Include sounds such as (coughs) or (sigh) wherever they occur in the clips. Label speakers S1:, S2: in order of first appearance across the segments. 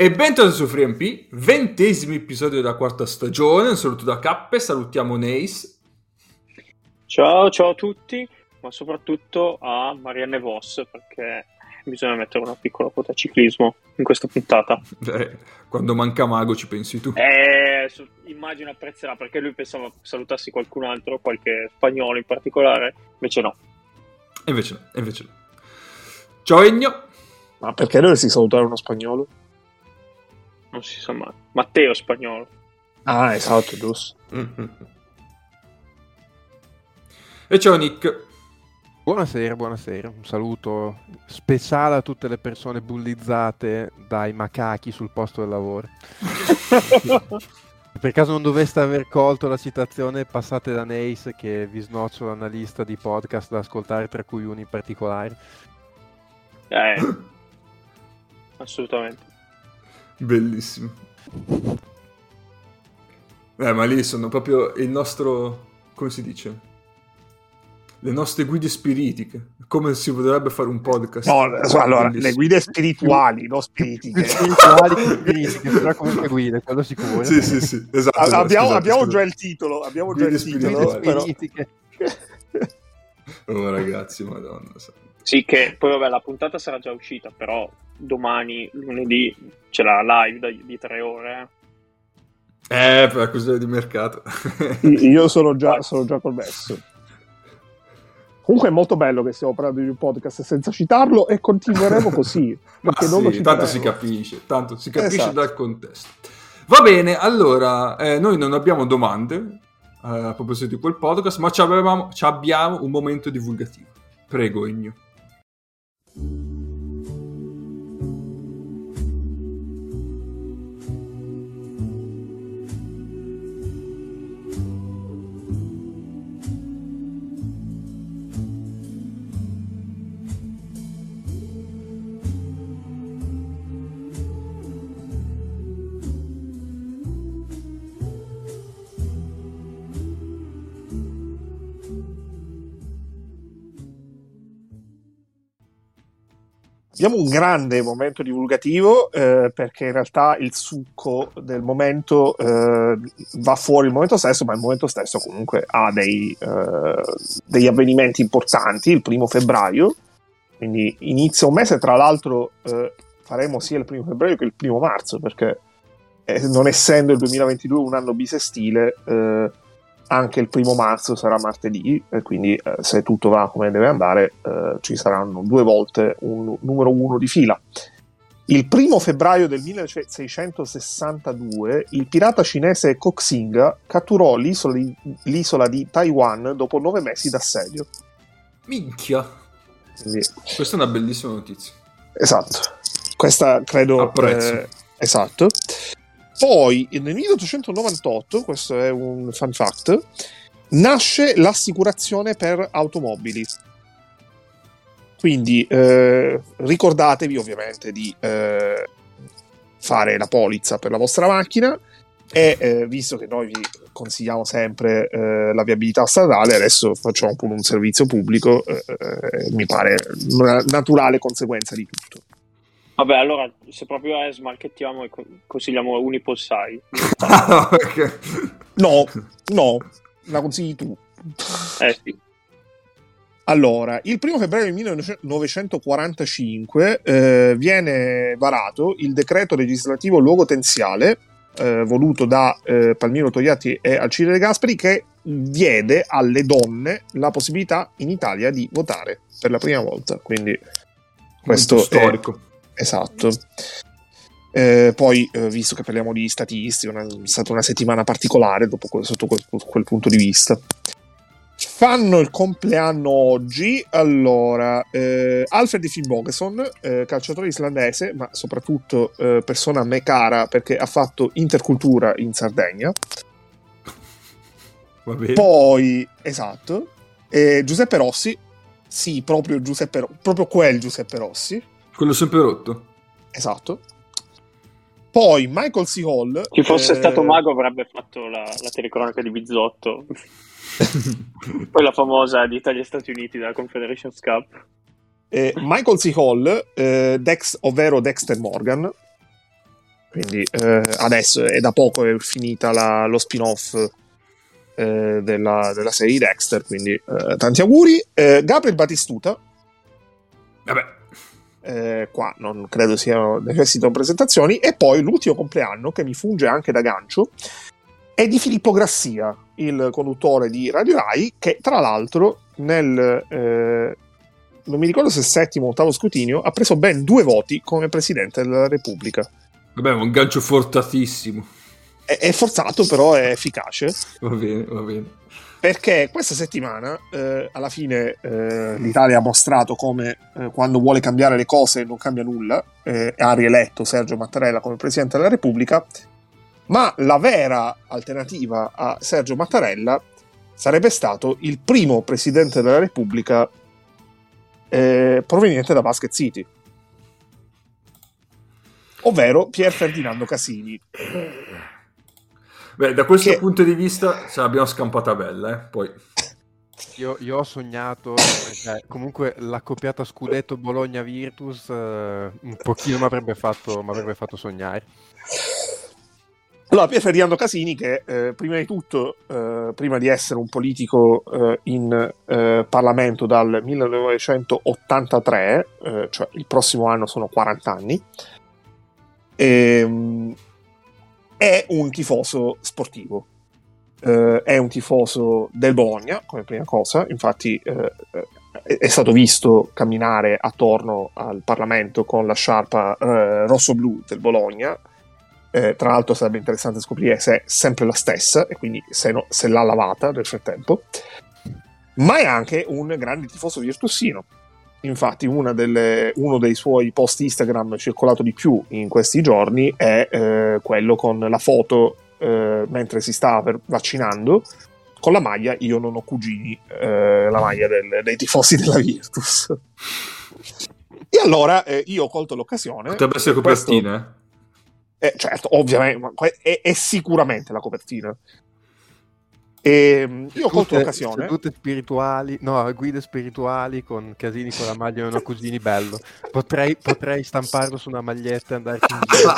S1: E bentornati su FreeMP, ventesimo episodio della quarta stagione. Un saluto da Cappe, salutiamo Nace.
S2: Ciao, ciao a tutti, ma soprattutto a Marianne Voss perché bisogna mettere una piccola quota ciclismo in questa puntata.
S1: Eh, quando manca Mago ci pensi tu.
S2: Eh, immagino apprezzerà perché lui pensava salutassi qualcun altro, qualche spagnolo in particolare, invece no.
S1: Invece no, invece no. Ciao Egno.
S3: Ma perché dovresti salutare uno spagnolo?
S2: Non si sa mai. Matteo spagnolo.
S3: Ah, esatto, giusto.
S1: E ciao Nick.
S4: Buonasera, buonasera. Un saluto speciale a tutte le persone bullizzate dai macachi sul posto del lavoro. (laughs) per caso non doveste aver colto la citazione, passate da Nace che vi snocciola una lista di podcast da ascoltare, tra cui uno in particolare.
S2: Eh, assolutamente.
S1: Bellissimo. Eh, ma lì sono proprio il nostro... come si dice? Le nostre guide spiritiche. Come si potrebbe fare un podcast.
S3: No, allora, le guide spirituali, non spiritiche.
S4: spirituali che spiritiche, però comunque guide, quello sicuro.
S1: Sì, sì, sì, esatto.
S3: esatto abbiamo, scusate, abbiamo scusate. già il titolo, abbiamo guide già il titolo. Spiritiche.
S1: oh ragazzi, madonna.
S2: Sì, che poi vabbè, la puntata sarà già uscita, però domani, lunedì, c'è la live di tre ore.
S1: Eh, per così di mercato.
S3: Io sono già, sono già connesso. Comunque è molto bello che stiamo parlando di un podcast senza citarlo e continueremo così. (laughs)
S1: Perché sì, non lo tanto si capisce, tanto si capisce esatto. dal contesto. Va bene, allora, eh, noi non abbiamo domande eh, a proposito di quel podcast, ma ci, avevamo, ci abbiamo un momento divulgativo. Prego, Igno. Thank you.
S3: Abbiamo un grande momento divulgativo eh, perché in realtà il succo del momento eh, va fuori il momento stesso, ma il momento stesso comunque ha dei, eh, degli avvenimenti importanti. Il primo febbraio, quindi inizia un mese, tra l'altro eh, faremo sia il primo febbraio che il primo marzo perché eh, non essendo il 2022 un anno bisestile eh, anche il primo marzo sarà martedì e quindi eh, se tutto va come deve andare eh, ci saranno due volte un numero uno di fila. Il primo febbraio del 1662 il pirata cinese Koxinga catturò l'isola di, l'isola di Taiwan dopo nove mesi d'assedio.
S1: Minchia! Quindi, Questa è una bellissima notizia.
S3: Esatto. Questa credo...
S1: Apprezzo.
S3: Eh, esatto. Poi nel 1898, questo è un fun fact, nasce l'assicurazione per automobili. Quindi eh, ricordatevi ovviamente di eh, fare la polizza per la vostra macchina e eh, visto che noi vi consigliamo sempre eh, la viabilità stradale, adesso facciamo pure un servizio pubblico, eh, eh, mi pare una naturale conseguenza di tutto.
S2: Vabbè, allora se proprio è smarchettiamo e consigliamo Unipol 6. (laughs)
S3: no, no, la consigli tu.
S2: Eh sì.
S3: Allora, il primo febbraio 1945 eh, viene varato il decreto legislativo luogotenziale eh, voluto da eh, Palmiro Togliatti e Alcide De Gasperi che diede alle donne la possibilità in Italia di votare per la prima volta. Quindi questo
S1: è storico.
S3: Esatto. Eh, poi, eh, visto che parliamo di statistiche, è stata una settimana particolare quel, sotto quel, quel, punto di vista. Fanno il compleanno oggi, allora, eh, Alfred Finnbogason, eh, calciatore islandese, ma soprattutto eh, persona a me cara perché ha fatto intercultura in Sardegna. Poi, esatto, Giuseppe Rossi, sì, proprio Giuseppe, proprio quel Giuseppe Rossi
S1: quello sempre rotto.
S3: Esatto. Poi Michael C. Hall.
S2: Chi fosse eh... stato mago avrebbe fatto la, la telecronaca di Bizzotto. (laughs) Poi la famosa di Italia e Stati Uniti della Confederations Cup.
S3: Eh, Michael C. Hall, eh, Dex, ovvero Dexter Morgan. quindi eh, adesso è da poco è finita la, lo spin-off eh, della, della, serie Dexter, quindi eh, tanti auguri. Eh, Gabriel Batistuta.
S1: Vabbè.
S3: Eh, qua non credo siano necessitano presentazioni. E poi l'ultimo compleanno, che mi funge anche da gancio, è di Filippo Grassia, il conduttore di Radio Rai, che tra l'altro nel eh, non mi ricordo se settimo o ottavo scrutinio, ha preso ben due voti come Presidente della Repubblica.
S1: Vabbè, un gancio forzatissimo.
S3: È, è forzato, però è efficace.
S1: Va bene, va bene.
S3: Perché questa settimana, eh, alla fine, eh, l'Italia ha mostrato come eh, quando vuole cambiare le cose non cambia nulla, eh, ha rieletto Sergio Mattarella come Presidente della Repubblica, ma la vera alternativa a Sergio Mattarella sarebbe stato il primo Presidente della Repubblica eh, proveniente da Basket City ovvero Pier Ferdinando Casini.
S1: Beh, da questo che... punto di vista ce l'abbiamo scampata bella, eh? poi...
S4: Io, io, ho sognato, perché comunque l'accoppiata scudetto Bologna-Virtus eh, un pochino mi avrebbe fatto, fatto sognare.
S3: Allora, Pier Ferdinando Casini, che eh, prima di tutto, eh, prima di essere un politico eh, in eh, Parlamento dal 1983, eh, cioè il prossimo anno sono 40 anni, Ehm, è un tifoso sportivo. Eh, è un tifoso del Bologna come prima cosa, infatti eh, è stato visto camminare attorno al Parlamento con la sciarpa eh, rosso-blu del Bologna. Eh, tra l'altro sarebbe interessante scoprire se è sempre la stessa e quindi se, no, se l'ha lavata nel frattempo. Ma è anche un grande tifoso virtuosino Infatti, delle, uno dei suoi post Instagram circolato di più in questi giorni è eh, quello con la foto eh, mentre si stava per, vaccinando con la maglia Io non ho cugini, eh, la maglia del, dei tifosi della Virtus. e allora eh, io ho colto l'occasione.
S1: Potrebbe essere copertina?
S3: Eh, certo, ovviamente, è, è sicuramente la copertina. E ehm, io ho colto l'occasione.
S4: Sedute spirituali, no, guide spirituali con casini con la maglia non ho cugini, bello. Potrei, potrei stamparlo su una maglietta e andare in giro.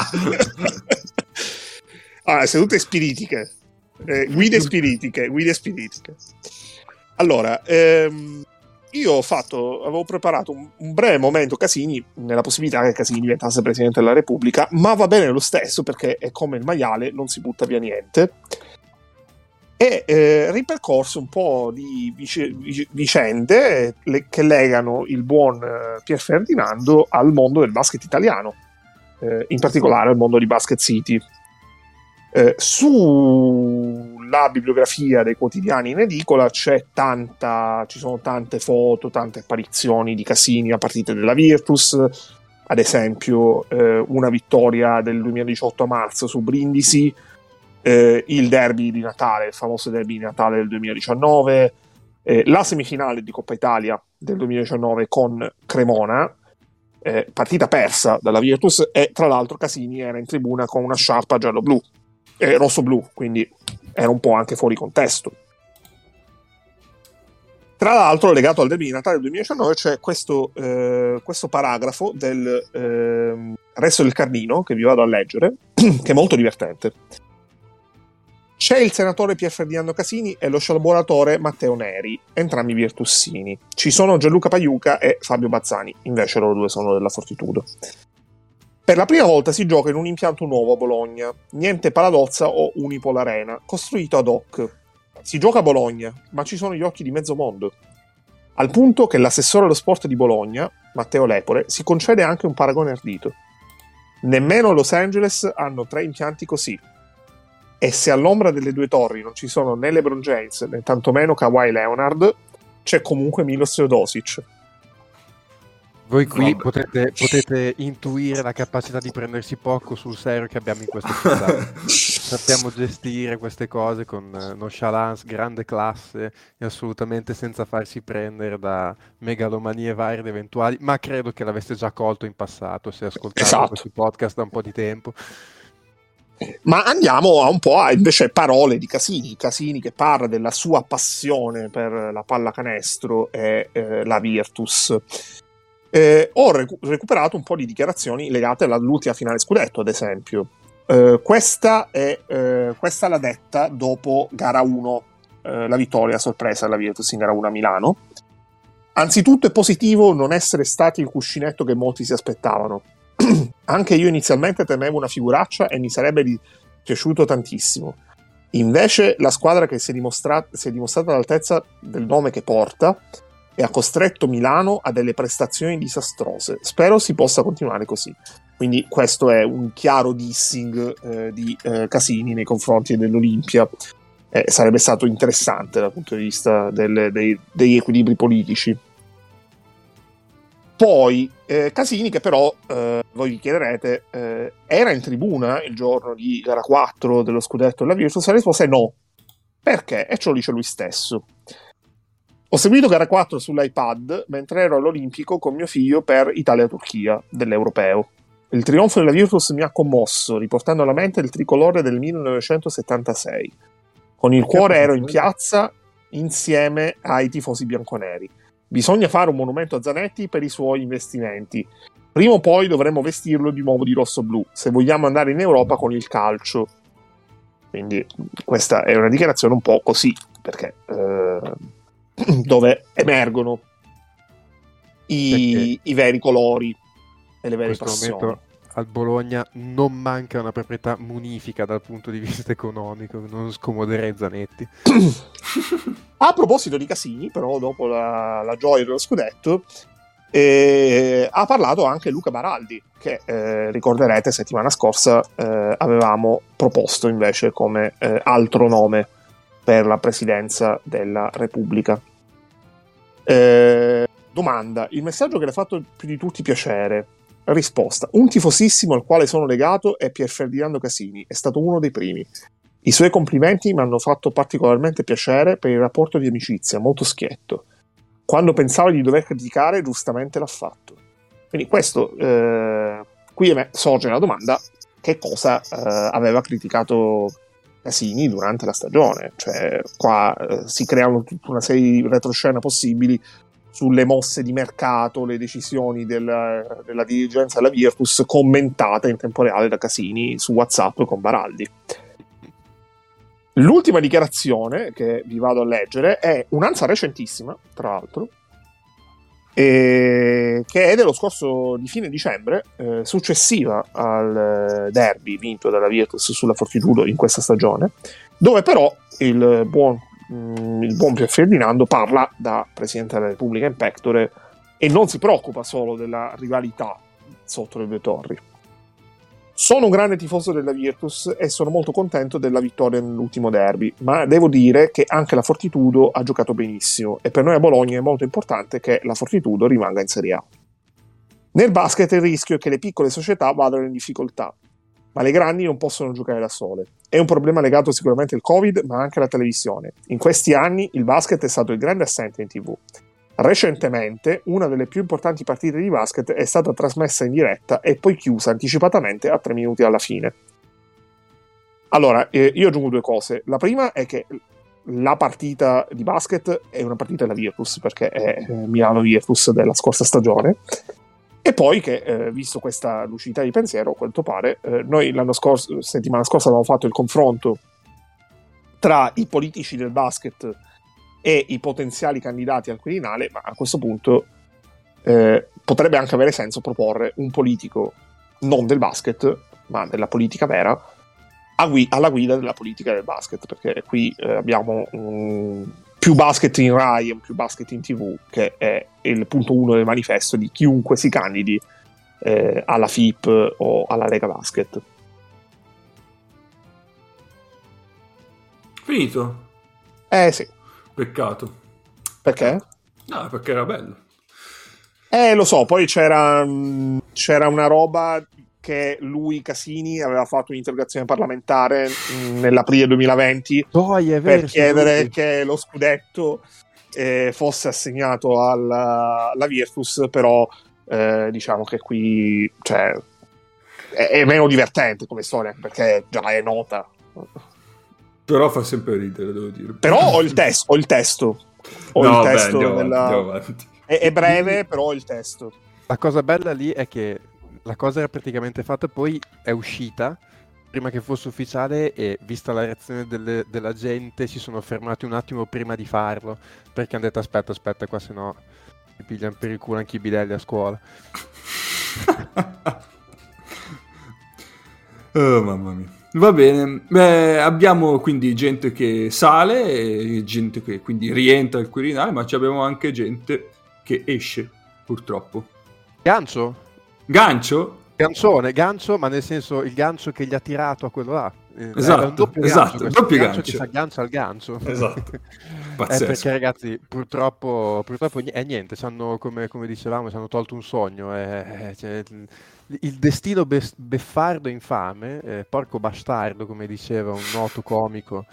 S4: (laughs)
S3: ah, sedute spiritiche. Eh, guide spiritiche, guide spiritiche. Allora, ehm, io ho fatto, avevo preparato un, un, breve momento Casini, nella possibilità che Casini diventasse Presidente della Repubblica, ma va bene lo stesso perché è come il maiale, non si butta via niente e eh, ripercorso un po' di vice, vicende le, che legano il buon eh, Pier Ferdinando al mondo del basket italiano, eh, in particolare al mondo di Basket City. Eh, sulla bibliografia dei quotidiani in edicola c'è tanta, ci sono tante foto, tante apparizioni di Casini a partite della Virtus, ad esempio eh, una vittoria del 2018 a marzo su Brindisi, eh, il derby di Natale, il famoso derby di Natale del 2019, eh, la semifinale di Coppa Italia del 2019 con Cremona, eh, partita persa dalla Virtus e tra l'altro Casini era in tribuna con una sciarpa giallo-blu, eh, rosso-blu, quindi era un po' anche fuori contesto. Tra l'altro, legato al derby di Natale del 2019, c'è questo, eh, questo paragrafo del eh, Resto del Carnino che vi vado a leggere, (clears throat) che è molto divertente. C'è il senatore Pier Ferdinando Casini e lo sciabolatore Matteo Neri, entrambi virtussini. Ci sono Gianluca Paiuca e Fabio Bazzani, invece loro due sono della Fortitudo. Per la prima volta si gioca in un impianto nuovo a Bologna, niente Paladozza o Unipol Arena, costruito ad hoc. Si gioca a Bologna, ma ci sono gli occhi di mezzo mondo. Al punto che l'assessore allo sport di Bologna, Matteo Lepore, si concede anche un paragone ardito. Nemmeno Los Angeles hanno tre impianti così, e se all'ombra delle due torri non ci sono né LeBron James né tantomeno Kawhi Leonard, c'è comunque Milos Teodosic.
S4: Voi qui potete, potete, intuire la capacità di prendersi poco sul serio che abbiamo in questa (laughs) città. Sappiamo gestire queste cose con eh, nonchalance, grande classe e assolutamente senza farsi prendere da megalomanie varie ed eventuali, ma credo che l'aveste già colto in passato se ascoltate esatto. questi podcast da un po' di tempo.
S3: Ma andiamo a un po' a invece parole di Casini, Casini che parla della sua passione per la pallacanestro e eh, la Virtus. Eh, ho recu- recuperato un po' di dichiarazioni legate all'ultima finale scudetto, ad esempio. eh, questa, è, eh, questa l'ha detta dopo gara 1, eh, la vittoria sorpresa della Virtus in gara 1 a Milano. Anzitutto è positivo non essere stati il cuscinetto che molti si aspettavano. (clears throat) Anche io inizialmente temevo una figuraccia e mi sarebbe piaciuto tantissimo. Invece la squadra che si è, dimostra- si è dimostrata all'altezza del nome che porta e ha costretto Milano a delle prestazioni disastrose. Spero si possa continuare così. Quindi questo è un chiaro dissing eh, di eh, Casini nei confronti dell'Olimpia. Eh, sarebbe stato interessante dal punto di vista del, dei, degli equilibri politici. Poi eh, Casini, che però eh, voi vi chiederete, eh, era in tribuna il giorno di gara 4 dello scudetto della Virtus? La risposta è no. Perché? E ce lo dice lui stesso. Ho seguito gara 4 sull'iPad mentre ero all'Olimpico con mio figlio per Italia-Turchia dell'Europeo. Il trionfo della Virtus mi ha commosso, riportando alla mente il tricolore del 1976. Con il cuore ero in piazza insieme ai tifosi bianconeri. Bisogna fare un monumento a Zanetti per i suoi investimenti. Prima o poi dovremo vestirlo di nuovo di rosso-blu, se vogliamo andare in Europa con il calcio. Quindi questa è una dichiarazione un po' così, perché eh, (clears throat) dove emergono i, i, veri colori e le vere passioni. Momento
S4: al Bologna non manca una proprietà munifica dal punto di vista economico, non scomoderei Zanetti. (coughs)
S3: A proposito di Casini, però, dopo la, la gioia dello scudetto, eh, ha parlato anche Luca Baraldi, che eh, ricorderete settimana scorsa eh, avevamo proposto invece come eh, altro nome per la presidenza della Repubblica. Eh, domanda: il messaggio che le ha fatto più di tutti piacere. Risposta: Un tifosissimo al quale sono legato è Pier Ferdinando Casini, è stato uno dei primi. I suoi complimenti mi hanno fatto particolarmente piacere per il rapporto di amicizia, molto schietto. Quando pensavo di dover criticare, giustamente l'ha fatto. Quindi questo, eh, qui sorge la domanda, che cosa eh, aveva criticato Casini durante la stagione? Cioè, qua eh, si creano tutta una serie di retroscena possibili sulle mosse di mercato, le decisioni della, della dirigenza della Virtus commentate in tempo reale da Casini su WhatsApp con Baraldi. L'ultima dichiarazione che vi vado a leggere è un'ansia recentissima, tra l'altro, che è dello scorso di fine dicembre, eh, successiva al eh, derby vinto dalla Virtus sulla Fortitudo in questa stagione, dove però il buon, mm, il buon Ferdinando parla da Presidente della Repubblica in pectore e non si preoccupa solo della rivalità sotto le due torri. Sono un grande tifoso della Virtus e sono molto contento della vittoria nell'ultimo derby, ma devo dire che anche la Fortitudo ha giocato benissimo e per noi a Bologna è molto importante che la Fortitudo rimanga in Serie A. Nel basket il rischio è che le piccole società vadano in difficoltà, ma le grandi non possono giocare da sole. È un problema legato sicuramente al Covid, ma anche alla televisione. In questi anni il basket è stato il grande assente in TV Recentemente, una delle più importanti partite di basket è stata trasmessa in diretta e poi chiusa anticipatamente a tre minuti alla fine. Allora, eh, io aggiungo due cose. La prima è che la partita di basket è una partita della Virtus, perché è eh, Milano Virtus della scorsa stagione. E poi che, eh, visto questa lucidità di pensiero, a quanto pare, eh, noi l'anno scorso, settimana scorsa avevamo fatto il confronto tra i politici del basket e i potenziali candidati al Quirinale, ma a questo punto eh, potrebbe anche avere senso proporre un politico non del basket, ma della politica vera, gui- alla guida della politica del basket, perché qui eh, abbiamo um, più basket in Rai e più basket in TV, che è il punto uno del manifesto di chiunque si candidi eh, alla FIP o alla Lega Basket.
S1: Finito?
S3: Eh sì.
S1: Peccato.
S3: Perché?
S1: No, perché era bello.
S3: Eh, lo so, poi c'era, c'era una roba che lui, Casini, aveva fatto un'interrogazione parlamentare nell'aprile 2020
S4: oh,
S3: per chiedere che lo scudetto eh, fosse assegnato alla, alla Virtus, però eh, diciamo che qui cioè, è, è, meno divertente come storia perché già è nota.
S1: Però fa sempre ridere, devo dire.
S3: Però ho il, tes- ho il testo. Ho
S1: no,
S3: il testo
S1: beh,
S3: della...
S1: avanti,
S3: è, è, breve, però ho il testo.
S4: La cosa bella lì è che la cosa era praticamente fatta, poi è uscita prima che fosse ufficiale e vista la reazione delle, della gente si sono fermati un attimo prima di farlo perché hanno detto aspetta aspetta qua se no mi pigliano per il culo anche i bidelli a scuola (laughs)
S1: oh mamma mia Va bene, Beh, abbiamo quindi gente che sale, gente che quindi rientra al Quirinale, ma abbiamo anche gente che esce, purtroppo.
S4: Gancio?
S1: Gancio?
S4: Ganzone, gancio, ma nel senso il gancio che gli ha tirato a quello là.
S1: Eh, esatto, un doppio esatto, gancio, doppio gancio.
S4: gancio. che si aggancia al gancio.
S1: Esatto. (laughs)
S4: Pazzesco. Eh, perché ragazzi, purtroppo, purtroppo è niente, hanno, come, come, dicevamo, ci hanno tolto un sogno. Eh, cioè, il destino be- beffardo e infame, eh, porco bastardo, come diceva un noto comico,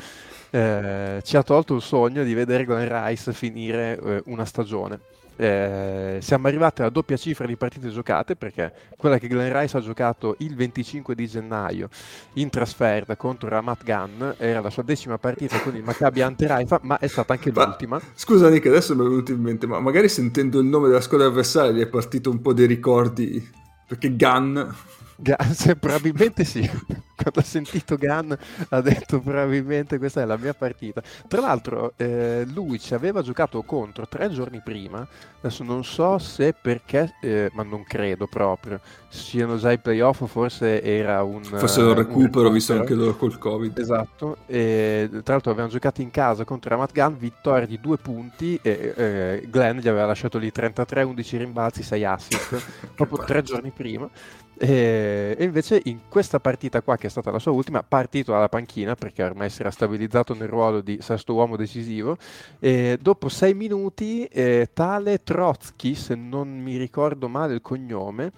S4: eh, ci ha tolto il sogno di vedere Glenn Rice finire eh, una stagione. Eh, siamo arrivati alla doppia cifra di partite giocate perché quella che Glenn Rice ha giocato il 25 di gennaio in trasferta contro Ramat Gan era la sua decima partita con il Maccabi Anteraifa ma è stata anche ma, l'ultima.
S1: scusa Nick adesso mi è venuto in mente ma magari sentendo il nome della squadra avversaria gli è partito un po' dei ricordi perché Gun...
S4: Gun probabilmente sì. (laughs) Quando ha sentito Gun ha detto probabilmente questa è la mia partita. Tra l'altro eh, lui ci aveva giocato contro tre giorni prima, adesso non so se perché, eh, ma non credo proprio, siano già i playoff forse era un...
S1: Forse un recupero, un visto anche loro col Covid.
S4: Esatto, e, tra l'altro avevano giocato in casa contro Ramat Gun, vittoria di due punti e eh, Glenn gli aveva lasciato lì 33, 11 rimbalzi, 6 assist, (laughs) proprio tre giorni prima. E, invece in questa partita qua, che è stata la sua ultima, partito dalla panchina perché ormai si era stabilizzato nel ruolo di sesto uomo decisivo. Dopo sei minuti, eh, tale Trotsky, se non mi ricordo male il cognome,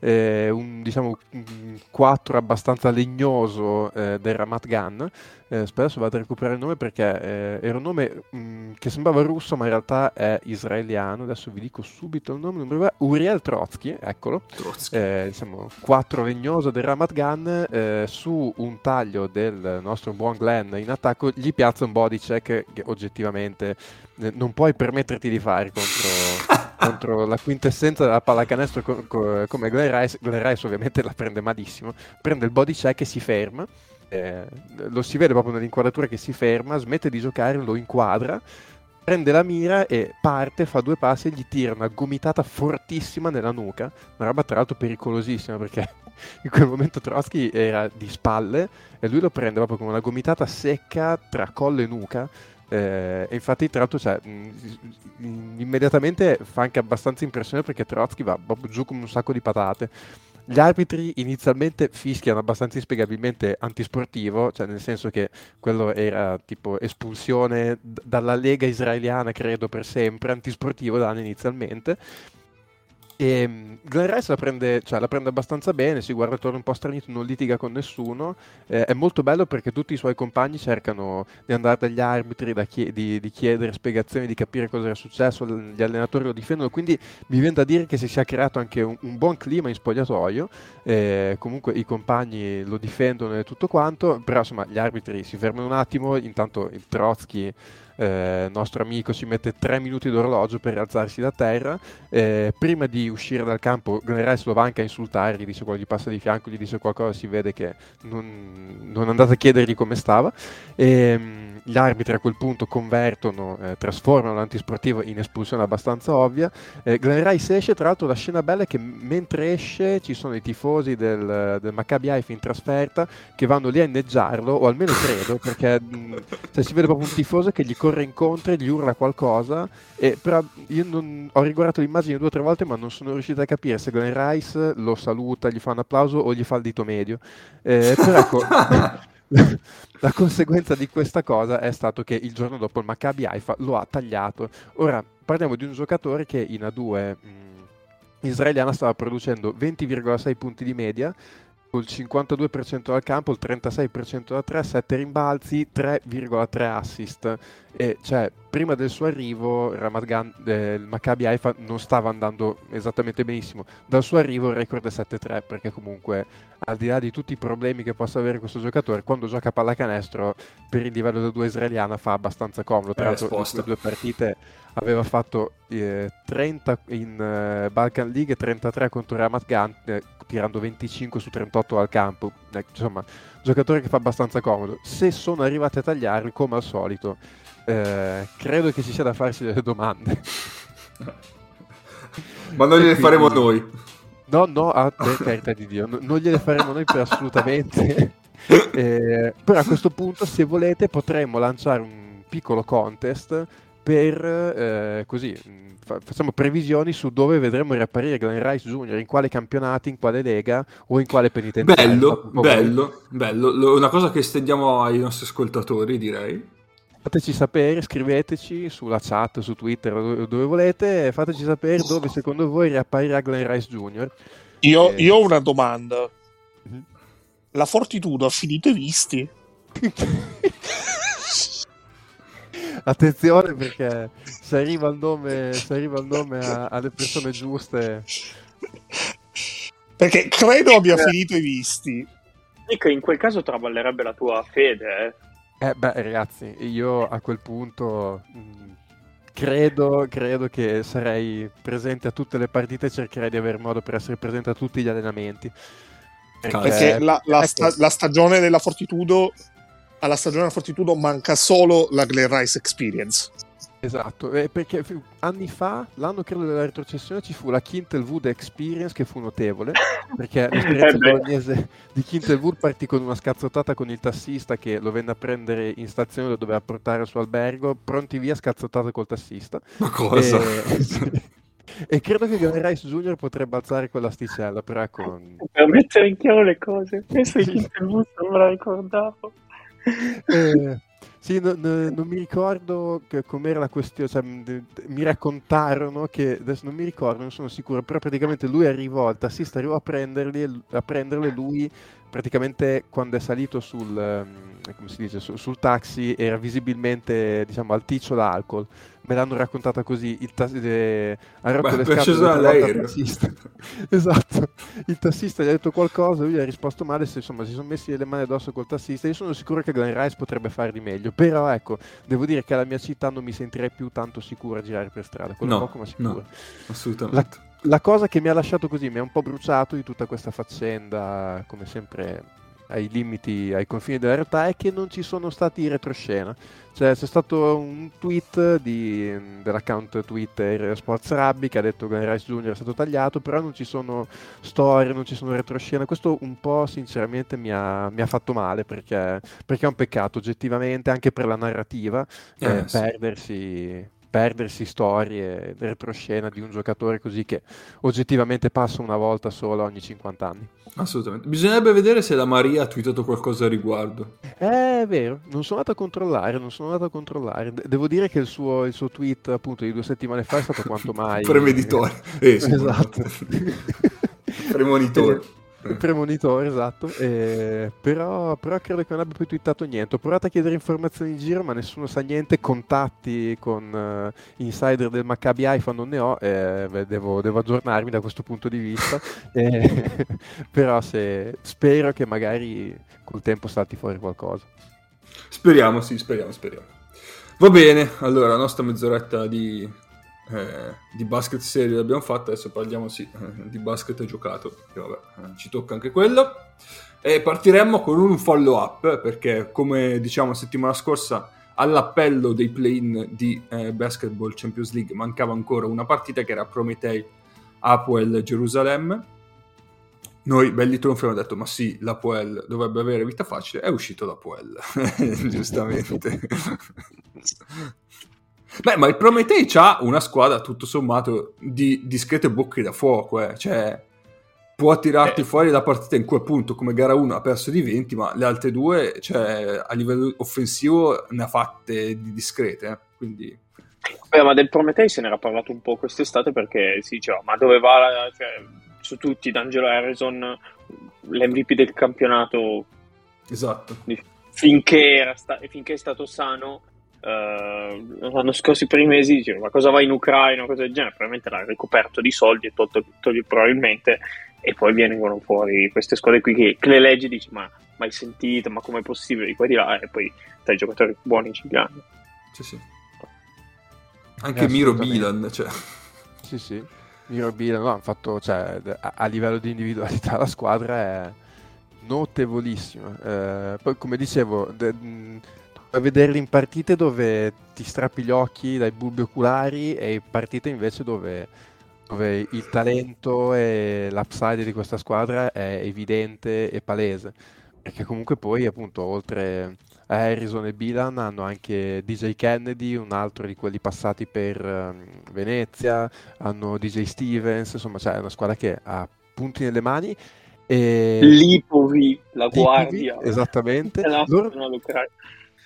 S4: eh, un, diciamo, un 4 abbastanza legnoso eh, del Ramat Gan. Eh, spesso vado a recuperare il nome perché eh, era un nome mh, mm, che sembrava russo, ma in realtà è israeliano. Adesso vi dico subito il nome: Uriel Trotsky, eccolo. Trotsky. Eh, diciamo, 4 legnoso del Ramat Gan. Eh, su un taglio del nostro buon Glenn in attacco, gli piazza un body check che oggettivamente non puoi permetterti di fare contro. (laughs) contro la quintessenza della pallacanestro co- co- come Glenn Rice. Glenn Rice ovviamente la prende malissimo, prende il body check e si ferma. Eh, lo si vede proprio nell'inquadratura che si ferma, smette di giocare, lo inquadra, prende la mira e parte, fa due passi e gli tira una gomitata fortissima nella nuca, una roba tra l'altro pericolosissima perché (laughs) in quel momento Trotsky era di spalle e lui lo prende proprio come una gomitata secca tra collo e nuca eh, infatti, tra l'altro, cioè, mh, immediatamente fa anche abbastanza impressione perché Trotsky va proprio giù come un sacco di patate. Gli arbitri inizialmente fischiano abbastanza inspiegabilmente antisportivo, cioè nel senso che quello era tipo espulsione d- dalla lega israeliana, credo per sempre, antisportivo danno inizialmente. E ehm, Glenn Rice la prende, cioè, la prende, abbastanza bene, si guarda attorno un po' stranito, non litiga con nessuno. Eh, è molto bello perché tutti i suoi compagni cercano di andare dagli arbitri, chie- di, di, chiedere spiegazioni, di capire cosa era successo, gli allenatori lo difendono, quindi mi viene da dire che si sia creato anche un, un buon clima in spogliatoio. Eh, comunque i compagni lo difendono e tutto quanto, però insomma gli arbitri si fermano un attimo, intanto il Trotsky eh, nostro amico si mette tre minuti d'orologio per alzarsi da terra. Eh, prima di uscire dal campo, Glenn lo va anche a insultare, gli dice quello gli passa di fianco, gli dice qualcosa, si vede che non, non andate a chiedergli come stava. E, ehm, gli arbitri a quel punto convertono, eh, trasformano l'antisportivo in espulsione abbastanza ovvia. Eh, Glenn Rice esce, tra l'altro la scena bella è che mentre esce ci sono i tifosi del, del Maccabi Haifa in trasferta che vanno lì a inneggiarlo, o almeno credo, perché mh, cioè, si vede proprio un tifoso che gli corre incontro e gli urla qualcosa, e, però io non, ho riguardato l'immagine due o tre volte ma non sono riuscito a capire se Glenn Rice lo saluta, gli fa un applauso o gli fa il dito medio. Eh, però ecco... (laughs) La conseguenza di questa cosa è stato che il giorno dopo il Maccabi Haifa lo ha tagliato. Ora parliamo di un giocatore che in A2 mh, israeliana stava producendo 20,6 punti di media, il 52% dal campo, il 36% da 3, 7 rimbalzi, 3,3 assist. E cioè, prima del suo arrivo, Ramadan, eh, il Maccabi Haifa non stava andando esattamente benissimo. Dal suo arrivo il record è 7-3, perché comunque, al di là di tutti i problemi che possa avere questo giocatore, quando gioca a pallacanestro, per il livello del 2 israeliana fa abbastanza comodo. Tra l'altro, le due partite aveva fatto eh, 30 in eh, Balkan League e 33 contro Ramat Gan, eh, tirando 25 su 38 al campo. Eh, insomma, giocatore che fa abbastanza comodo. Se sono arrivati a tagliarli, come al solito, eh, credo che ci sia da farsi delle domande.
S1: Ma non gliele faremo noi.
S4: No, no, a per carità di Dio, no, non gliele faremo noi per assolutamente. (laughs) eh, però a questo punto, se volete, potremmo lanciare un piccolo contest per eh, così fa- facciamo previsioni su dove vedremo riapparire Glenn Rice Jr., in quale campionati, in quale lega o in quale penitenziario.
S1: Bello, bello, bello. Una cosa che estendiamo ai nostri ascoltatori, direi.
S4: Fateci sapere, scriveteci sulla chat, su Twitter, dove, volete, fateci sapere dove secondo voi riapparirà Glenn Rice Jr.
S3: Io, eh... io ho una domanda. Mm-hmm. La Fortitudo ha finito i visti? (laughs)
S4: Attenzione perché se arriva il nome, se arriva il nome a, alle persone giuste.
S3: Perché credo abbia finito i visti.
S2: Dico, in quel caso traballerebbe la tua fede.
S4: Eh, eh beh, ragazzi, io a quel punto mh, mm, credo, credo che sarei presente a tutte le partite e cercherei di avere modo per essere presente a tutti gli allenamenti.
S3: Perché, perché la, la, sta, la, stagione della Fortitudo alla stagione della Fortitudo manca solo la Glen Rice Experience.
S4: Esatto, eh, perché anni fa, l'anno credo della retrocessione, ci fu la Kintelwood Experience che fu notevole, perché (laughs) l'esperienza eh bolognese di Kintelwood partì con una scazzottata con il tassista che lo venne a prendere in stazione, lo doveva portare al suo albergo, pronti via, scazzottata col tassista.
S1: Ma cosa?
S4: E, (laughs) e credo che Glenn Rice Jr. potrebbe alzare quell'asticella, però ecco...
S2: Per mettere in chiaro le cose, questo è Kintelwood, non me la ricordavo
S4: eh, sì, no, no, non mi ricordo com'era la questione, cioè, mi raccontarono che, adesso non mi ricordo, non sono sicuro, però praticamente lui arrivò, il tassista arrivò a, prenderli, a prenderle, lui praticamente quando è salito sul, come si dice, sul, sul taxi era visibilmente diciamo, alticcio d'alcol me l'hanno raccontata così, il tas- eh, ha rotto Beh, le scatole tassista. (laughs) esatto, il tassista gli ha detto qualcosa, lui gli ha risposto male, se, insomma si sono messi le mani addosso col tassista, io sono sicuro che Glenn Rice potrebbe fare di meglio, però ecco, devo dire che alla mia città non mi sentirei più tanto sicuro a girare per strada, quello no, poco ma sicuro. No,
S1: assolutamente.
S4: La, la cosa che mi ha lasciato così, mi ha un po' bruciato di tutta questa faccenda, come sempre ai limiti, ai confini della realtà, è che non ci sono stati retroscena. Cioè, c'è stato un tweet di, dell'account Twitter Sports Rabbi che ha detto che Rice Jr. è stato tagliato, però non ci sono storie, non ci sono retroscena. Questo un po' sinceramente mi ha, mi ha fatto male perché, perché, è un peccato oggettivamente anche per la narrativa eh, eh, perdersi perdersi storie, retroscena di un giocatore così che oggettivamente passa una volta sola ogni 50 anni.
S1: Assolutamente. Bisognerebbe vedere se la Maria ha twittato qualcosa a riguardo.
S4: Eh, è vero, non sono andato a controllare, non sono andato a controllare. devo dire che il suo, il suo, tweet appunto di due settimane fa è stato quanto (laughs) mai...
S1: Premeditore. Eh,
S4: esatto. (laughs)
S1: Premonitore.
S4: Premonitore, esatto. Eh, però, però, credo che non abbia più twittato niente. Ho provato a chiedere informazioni in giro, ma nessuno sa niente. Contatti con uh, insider del Maccabi iPhone non ne ho. Eh, devo, devo, aggiornarmi da questo punto di vista. eh, (laughs) però se, spero che magari col tempo salti fuori qualcosa.
S1: Speriamo, sì, speriamo, speriamo. Va bene, allora la nostra mezz'oretta di eh, di basket serio l'abbiamo fatta, adesso parliamo sì, eh, di basket giocato, che vabbè, eh, ci tocca anche quello. E partiremmo con un follow up, perché come diciamo settimana scorsa all'appello dei play-in di eh, Basketball Champions League mancava ancora una partita che era Prometei Apoel Gerusalemme. Noi, belli tronfi, abbiamo detto, ma sì, l'Apoel dovrebbe avere vita facile, è uscito l'Apoel, (laughs) giustamente. (laughs) Beh, ma il Prometei ha una squadra tutto sommato di discrete bocche da fuoco, eh. cioè può tirarti eh. fuori la partita in quel punto come gara 1 ha perso di 20, ma le altre due, cioè, a livello offensivo ne ha fatte di discrete, eh. quindi...
S2: Beh, ma del Prometei se ne era parlato un po' quest'estate perché si diceva, ma dove va, cioè, su tutti, D'Angelo Harrison, l'MVP del campionato,
S1: esatto.
S2: finché, sta- finché è stato sano eh, l'anno scorso, i primi mesi, dicevano ma cosa va in Ucraina, cosa del genere, probabilmente l'ha ricoperto di soldi e tolto, tolto probabilmente, e poi vengono fuori queste squadre qui che, che le leggi e dici ma mai sentito, ma com'è possibile di qua e di là, e poi dai giocatori buoni ci hanno.
S1: Sì, sì. Anche eh, Miro Bilan, cioè.
S4: Sì, sì. Miro Bilan, no, hanno fatto, cioè, a, a, livello di individualità la squadra è notevolissima. Eh, poi, come dicevo, de, a vederli in partite dove ti strappi gli occhi dai bulbi oculari e partite invece dove, dove il talento e l'upside di questa squadra è evidente e palese. Perché comunque poi, appunto, oltre a Harrison e Bilan, hanno anche DJ Kennedy, un altro di quelli passati per um, Venezia, hanno DJ Stevens, insomma, cioè è una squadra che ha punti nelle mani.
S2: E... Lipovi, la guardia.
S4: Esattamente. (laughs) Loro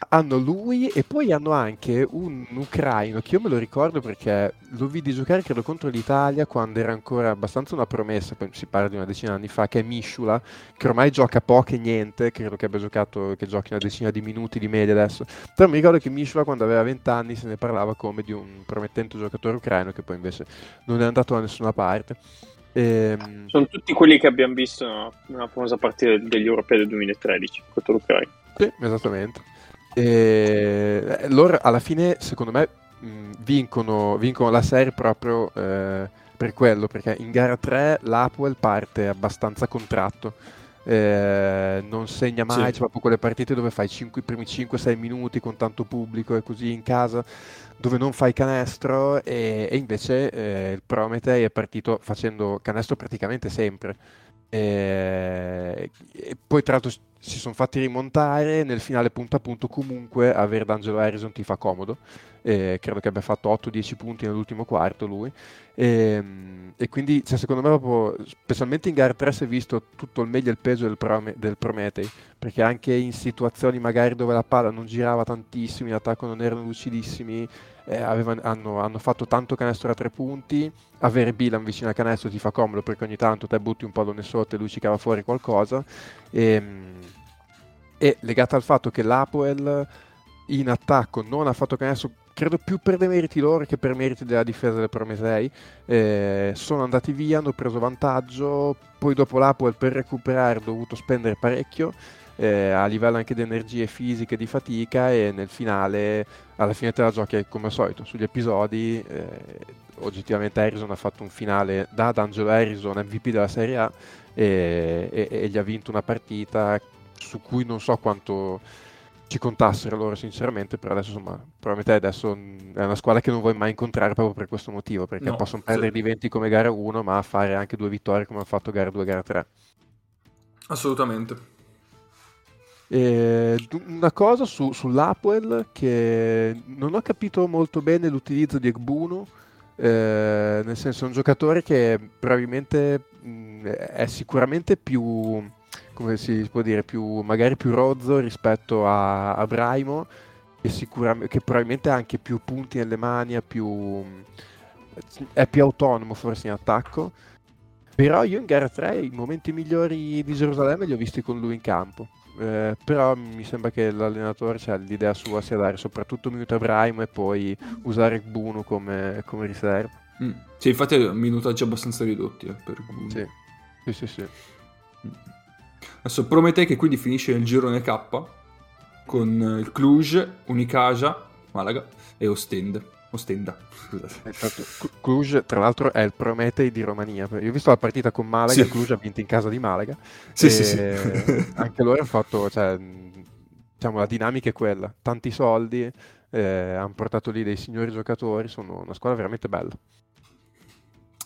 S4: hanno lui e poi hanno anche un ucraino che io me lo ricordo perché lo vidi giocare credo contro l'Italia quando era ancora abbastanza una promessa, si parla di una decina di anni fa, che è Mishula, che ormai gioca poco e niente, credo che abbia giocato, che giochi una decina di minuti di media adesso, però mi ricordo che Mishula quando aveva 20 anni se ne parlava come di un promettente giocatore ucraino che poi invece non è andato da nessuna parte.
S2: E... Ehm, Sono tutti quelli che abbiamo visto nella famosa partita degli europei del 2013 contro l'Ucraina.
S4: Sì, esattamente. E loro alla fine, secondo me, vincono, vincono la serie proprio eh, per quello, perché in gara 3 l'Apuel parte abbastanza contratto. Eh, non segna mai, sì. c'è proprio quelle partite dove fai 5, i primi 5-6 minuti con tanto pubblico e così in casa, dove non fai canestro e, e invece eh, il Prometei è partito facendo canestro praticamente sempre. E, e poi tra l'altro si sono fatti rimontare nel finale punto a punto comunque avere D'Angelo Harrison ti fa comodo. Eh, credo che abbia fatto 8-10 punti nell'ultimo quarto lui. E, ehm, e quindi cioè, secondo me proprio specialmente in gara 3 si è visto tutto il meglio e il peso del, Prome, del Prometei. Perché anche in situazioni magari dove la palla non girava tantissimo in attacco non erano lucidissimi eh, avevano, hanno, hanno, fatto tanto canestro a tre punti. Avere Bilan vicino al canestro ti fa comodo perché ogni tanto te butti un pallone sotto e lui ci cava fuori qualcosa. E, ehm, e legato al fatto che l'Apoel in attacco non ha fatto canestro credo più per demeriti loro che per meriti della difesa del Prometei. Eh, sono andati via, hanno preso vantaggio, poi dopo l'Apoel per recuperare ha dovuto spendere parecchio eh, a livello anche di energie fisiche, di fatica e nel finale, alla fine te la giochi come al solito, sugli episodi, eh, oggettivamente Harrison ha fatto un finale da D'Angelo Harrison MVP della Serie A e, e, e gli ha vinto una partita su cui non so quanto ci contassero loro sinceramente, però adesso insomma, probabilmente adesso è una squadra che non vuoi mai incontrare proprio per questo motivo, perché no, possono perdere sì. di 20 come gara 1, ma fare anche due vittorie come hanno fatto gara 2 e gara 3.
S1: Assolutamente.
S4: Eh, una cosa su, sull'Apwell che non ho capito molto bene l'utilizzo di Egbuno, eh, nel senso è un giocatore che probabilmente mh, è sicuramente più, come si può dire, più, magari più rozzo rispetto a, a Braimo, che, che probabilmente ha anche più punti nelle mani, più, è più autonomo forse in attacco. Però io in gara 3 i momenti migliori di Gerusalemme li ho visti con lui in campo. Eh, però mi sembra che l'allenatore, cioè, l'idea sua sia dare soprattutto minuto a Brahim e poi usare Buno come, come riserva.
S1: Mm. Sì, infatti minutaggi abbastanza ridotti eh, per Buno.
S4: Sì, sì, sì. sì.
S1: Mm. Adesso Prometei che quindi finisce il girone K con il Cluj, Unicaja, Malaga e Ostend. Ostenda.
S4: Esatto. Cluj, tra l'altro, è il Prometei di Romania. Io ho visto la partita con Malaga, sì. Cluj ha vinto in casa di Malaga.
S1: Sì, sì, sì. (laughs)
S4: anche loro hanno fatto, cioè, diciamo, la dinamica è quella. Tanti soldi, eh, hanno portato lì dei signori giocatori, sono una squadra veramente bella.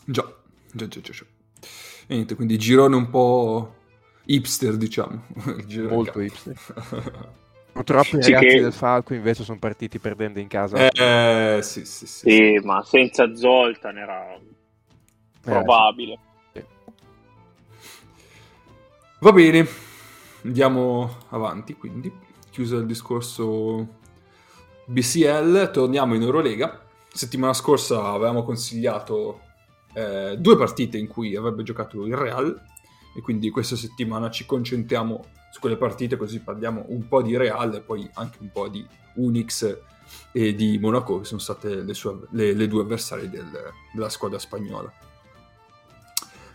S1: Già, già, già, già. già. E niente, quindi girone un po' hipster, diciamo. (laughs)
S4: Molto hipster. (laughs) Purtroppo i sì, ragazzi che... del Falco invece sono partiti perdendo in casa.
S1: Eh, sì, sì, sì,
S2: sì, ma senza Zoltan era eh, probabile. Sì.
S1: Va bene, andiamo avanti quindi. Chiuso il discorso BCL, torniamo in Eurolega. Settimana scorsa avevamo consigliato eh, due partite in cui avrebbe giocato il Real e quindi questa settimana ci concentriamo su quelle partite così parliamo un po' di Real e poi anche un po' di Unix e di Monaco, che sono state le, sue, le, le due avversarie del, della squadra spagnola.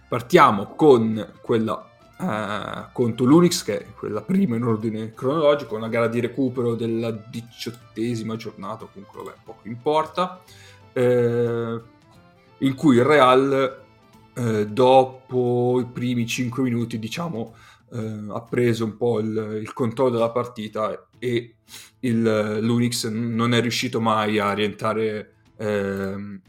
S1: Partiamo con quella eh, contro l'Unix, che è quella prima in ordine cronologico, una gara di recupero della diciottesima giornata, comunque vabbè, poco importa, eh, in cui il Real, eh, dopo i primi 5 minuti, diciamo, eh, ha preso un po' il, il controllo della partita e il, l'Unix non è riuscito mai a rientrare ehm,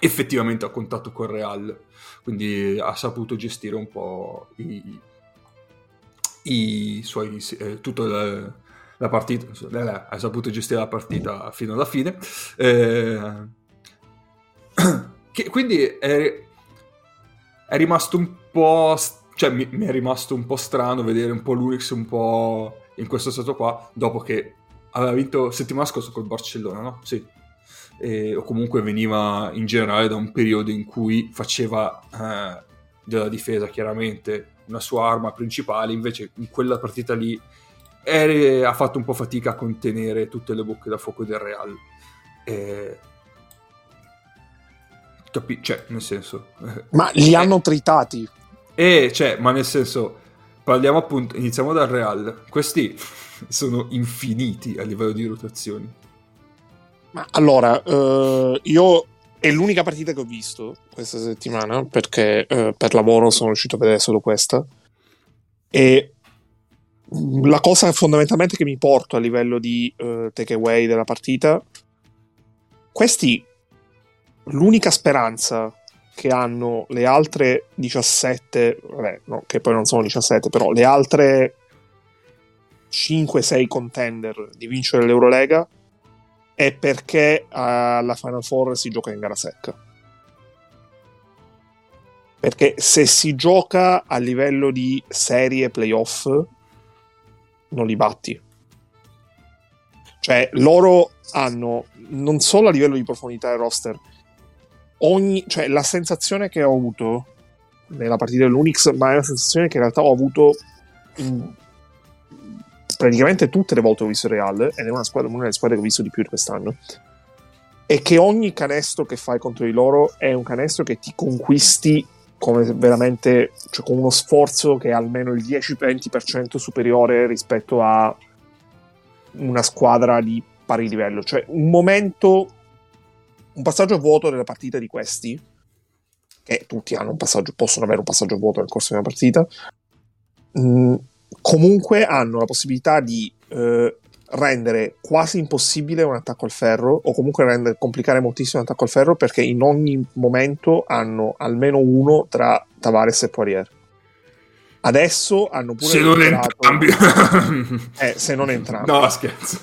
S1: effettivamente a contatto con Real, quindi ha saputo gestire un po' i, i suoi, eh, tutta la, la partita, eh, ha saputo gestire la partita fino alla fine. Eh, (clears throat) che, quindi è, è rimasto un po' cioè mi, mi, è rimasto un po' strano vedere un po' l'Urix un po' in questo stato qua, dopo che aveva vinto settimana scorsa col Barcellona, no? Sì. E, o comunque veniva in generale da un periodo in cui faceva eh, della difesa chiaramente una sua arma principale, invece in quella partita lì è, ha fatto un po' fatica a contenere tutte le bocche da fuoco del Real. E, capi- cioè, nel senso...
S3: Ma li eh, hanno tritati
S1: e cioè, ma nel senso, parliamo appunto, iniziamo dal Real. Questi (laughs) sono infiniti a livello di rotazioni.
S3: Ma allora, uh, io è l'unica partita che ho visto questa settimana perché uh, per lavoro sono riuscito a vedere solo questa. E la cosa fondamentalmente che mi porto a livello di uh, takeaway della partita, questi l'unica speranza che hanno le altre 17, vabbè, no, che poi non sono 17, però le altre 5-6 contender di vincere l'Eurolega è perché alla Final Four si gioca in gara secca. Perché se si gioca a livello di serie playoff, non li batti. Cioè, loro hanno non solo a livello di profondità del roster, ogni, cioè, la sensazione che ho avuto nella partita dell'Unix, ma è una sensazione che in realtà ho avuto in praticamente tutte le volte che ho visto Real, ed è una, squadra, una delle squadre che ho visto di più quest'anno, è che ogni canestro che fai contro di loro è un canestro che ti conquisti come veramente, cioè con uno sforzo che è almeno il 10-20% superiore rispetto a una squadra di pari livello. Cioè un momento un passaggio vuoto nella partita di questi, che tutti hanno un passaggio, possono avere un passaggio vuoto nel corso di una partita, mh, mm, comunque hanno la possibilità di eh, rendere quasi impossibile un attacco al ferro o comunque rendere, complicare moltissimo un attacco al ferro perché in ogni momento hanno almeno uno tra Tavares e Poirier. Adesso hanno pure
S1: se non entrambi.
S3: Eh, se non entrambi.
S1: No scherzo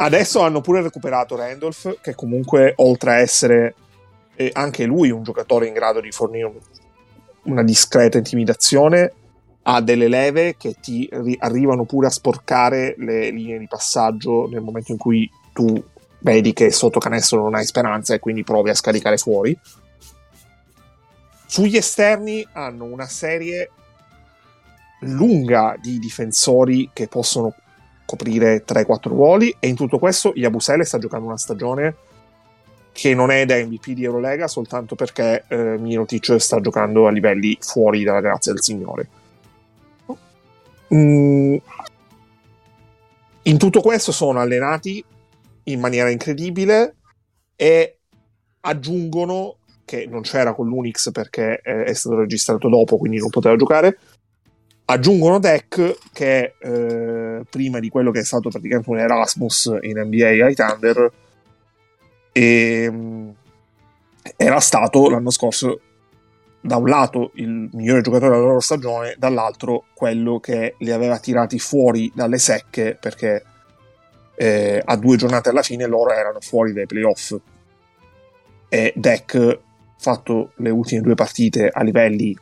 S3: Adesso hanno pure recuperato Randolph, che comunque, oltre a essere eh, anche lui un giocatore in grado di fornire una discreta intimidazione, ha delle leve che ti ri- arrivano pure a sporcare le linee di passaggio nel momento in cui tu vedi che sotto canestro non hai speranza e quindi provi a scaricare fuori. Sugli esterni hanno una serie lunga di difensori che possono coprire 3-4 ruoli e in tutto questo Yabusele sta giocando una stagione che non è da MVP di Eurolega soltanto perché eh, Mirotic sta giocando a livelli fuori dalla grazia del Signore. Mm. In tutto questo sono allenati in maniera incredibile e aggiungono che non c'era con l'Unix perché è stato registrato dopo quindi non poteva giocare aggiungono deck che eh, prima di quello che è stato praticamente un Erasmus in NBA ai Thunder e, mm, era stato l'anno scorso da un lato il migliore giocatore della loro stagione dall'altro quello che li aveva tirati fuori dalle secche perché eh, a due giornate alla fine loro erano fuori dai playoff. E Deck fatto le ultime due partite a livelli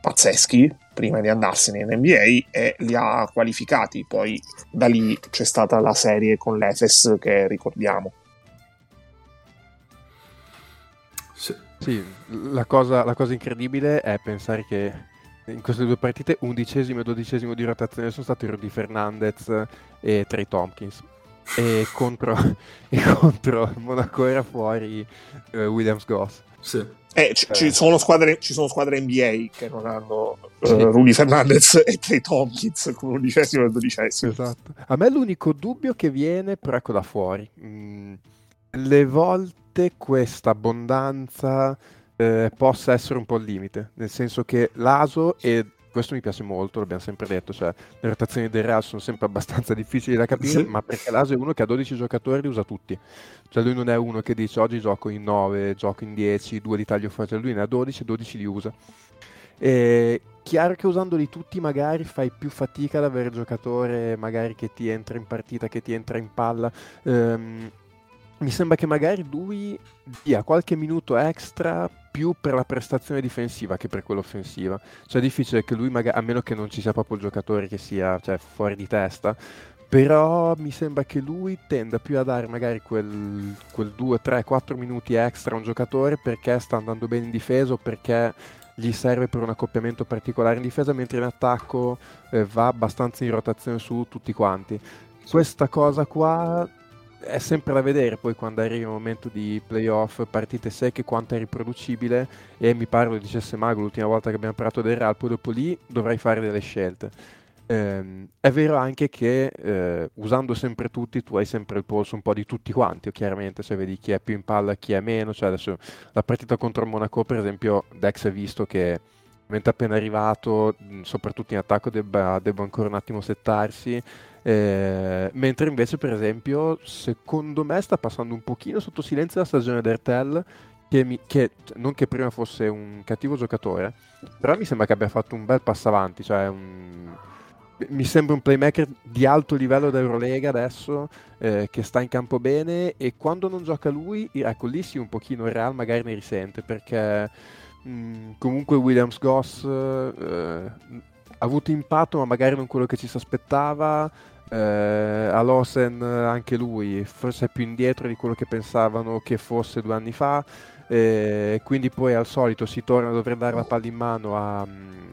S3: pazzeschi prima di andarsene in NBA e li ha qualificati. Poi da lì c'è stata la serie con l'Efes che ricordiamo.
S4: Sì, sì la, cosa, la cosa incredibile è pensare che in queste due partite undicesimo e dodicesimo di rotazione sono stati Rudy Fernandez e Trey Tompkins. e (laughs) contro, e contro Monaco era fuori eh, Williams Goss.
S1: Sì.
S3: Eh, c- ci, sono squadre, ci, sono squadre, NBA che non hanno uh, sì. Rudy Fernandez (laughs) e Trey Tompkins come undicesimo e dodicesimo.
S4: Esatto. A me l'unico dubbio che viene, però ecco da fuori. Mm, le volte questa abbondanza eh, possa essere un po' il limite, nel senso che l'ASO e questo mi piace molto, l'abbiamo sempre detto, cioè le rotazioni del Real sono sempre abbastanza (laughs) difficili da capire, sì. ma perché l'Aso è uno che ha 12 giocatori li usa tutti. Cioè lui non è uno che dice oggi gioco in 9, gioco in 10, due li taglio fuori, cioè lui ne ha 12 12 li usa. E chiaro che usandoli tutti magari fai più fatica ad avere giocatore magari che ti entra in partita, che ti entra in palla. Um, mi sembra che magari lui dia qualche minuto extra più per la prestazione difensiva che per quella offensiva. Cioè è difficile che lui, magari, a meno che non ci sia proprio il giocatore che sia cioè, fuori di testa, però mi sembra che lui tenda più a dare magari quel, quel 2, 3, 4 minuti extra a un giocatore perché sta andando bene in difesa o perché gli serve per un accoppiamento particolare in difesa, mentre in attacco eh, va abbastanza in rotazione su tutti quanti. Questa cosa qua è sempre da vedere poi quando arriva il momento di playoff, partite secche, quanto è riproducibile e mi pare lo dicesse Mago l'ultima volta che abbiamo parlato del Real, poi dopo lì dovrai fare delle scelte. Eh, è vero anche che eh, usando sempre tutti tu hai sempre il polso un po' di tutti quanti, chiaramente se vedi chi è più in palla, chi è meno, cioè adesso la partita contro il Monaco per esempio Dex ha visto che mentre appena arrivato, soprattutto in attacco, debba, debba ancora un attimo settarsi eh, mentre invece, per esempio, secondo me sta passando un pochino sotto silenzio la stagione d'Ertel, che, mi, che non che prima fosse un cattivo giocatore, però mi sembra che abbia fatto un bel passo avanti, cioè un, mi sembra un playmaker di alto livello d'Eurolega adesso, eh, che sta in campo bene e quando non gioca lui, ecco lì sì un pochino il Real magari ne risente, perché mh, mm, comunque Williams Goss eh, ha avuto impatto ma magari non quello che ci si aspettava, eh, Alosen anche lui forse è più indietro di quello che pensavano che fosse due anni fa eh, quindi poi al solito si torna a dover dare la palla in mano a,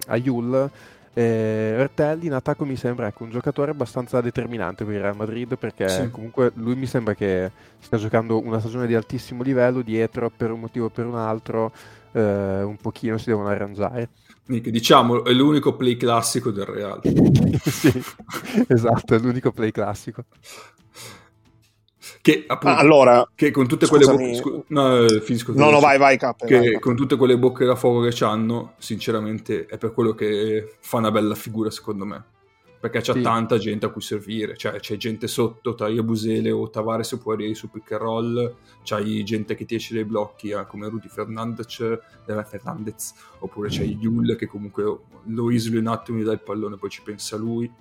S4: a Yul eh, Ertelli in attacco mi sembra ecco, un giocatore abbastanza determinante per il Real Madrid perché sì. comunque lui mi sembra che stia giocando una stagione di altissimo livello dietro per un motivo o per un altro eh, un pochino si devono arrangiare
S1: Nick, diciamo, è l'unico play classico del Real. (laughs)
S4: sì, esatto, è l'unico play classico.
S1: Che appunto,
S3: ah, allora,
S1: che con tutte quelle bocche, scu- no, eh, finisco,
S3: no, no, vai, vai, cap,
S1: che
S3: vai,
S1: con tutte quelle bocche da fuoco che hanno, sinceramente, è per quello che fa una bella figura, secondo me. Perché c'è sì. tanta gente a cui servire, cioè c'è gente sotto, tra Busele o Tavares o Poirier su pick and roll, c'hai gente che ti esce dai blocchi eh, come Rudy Fernandez, eh, Fernandez oppure c'è Yul che comunque lo isoli un attimo, gli dà il pallone, poi ci pensa lui.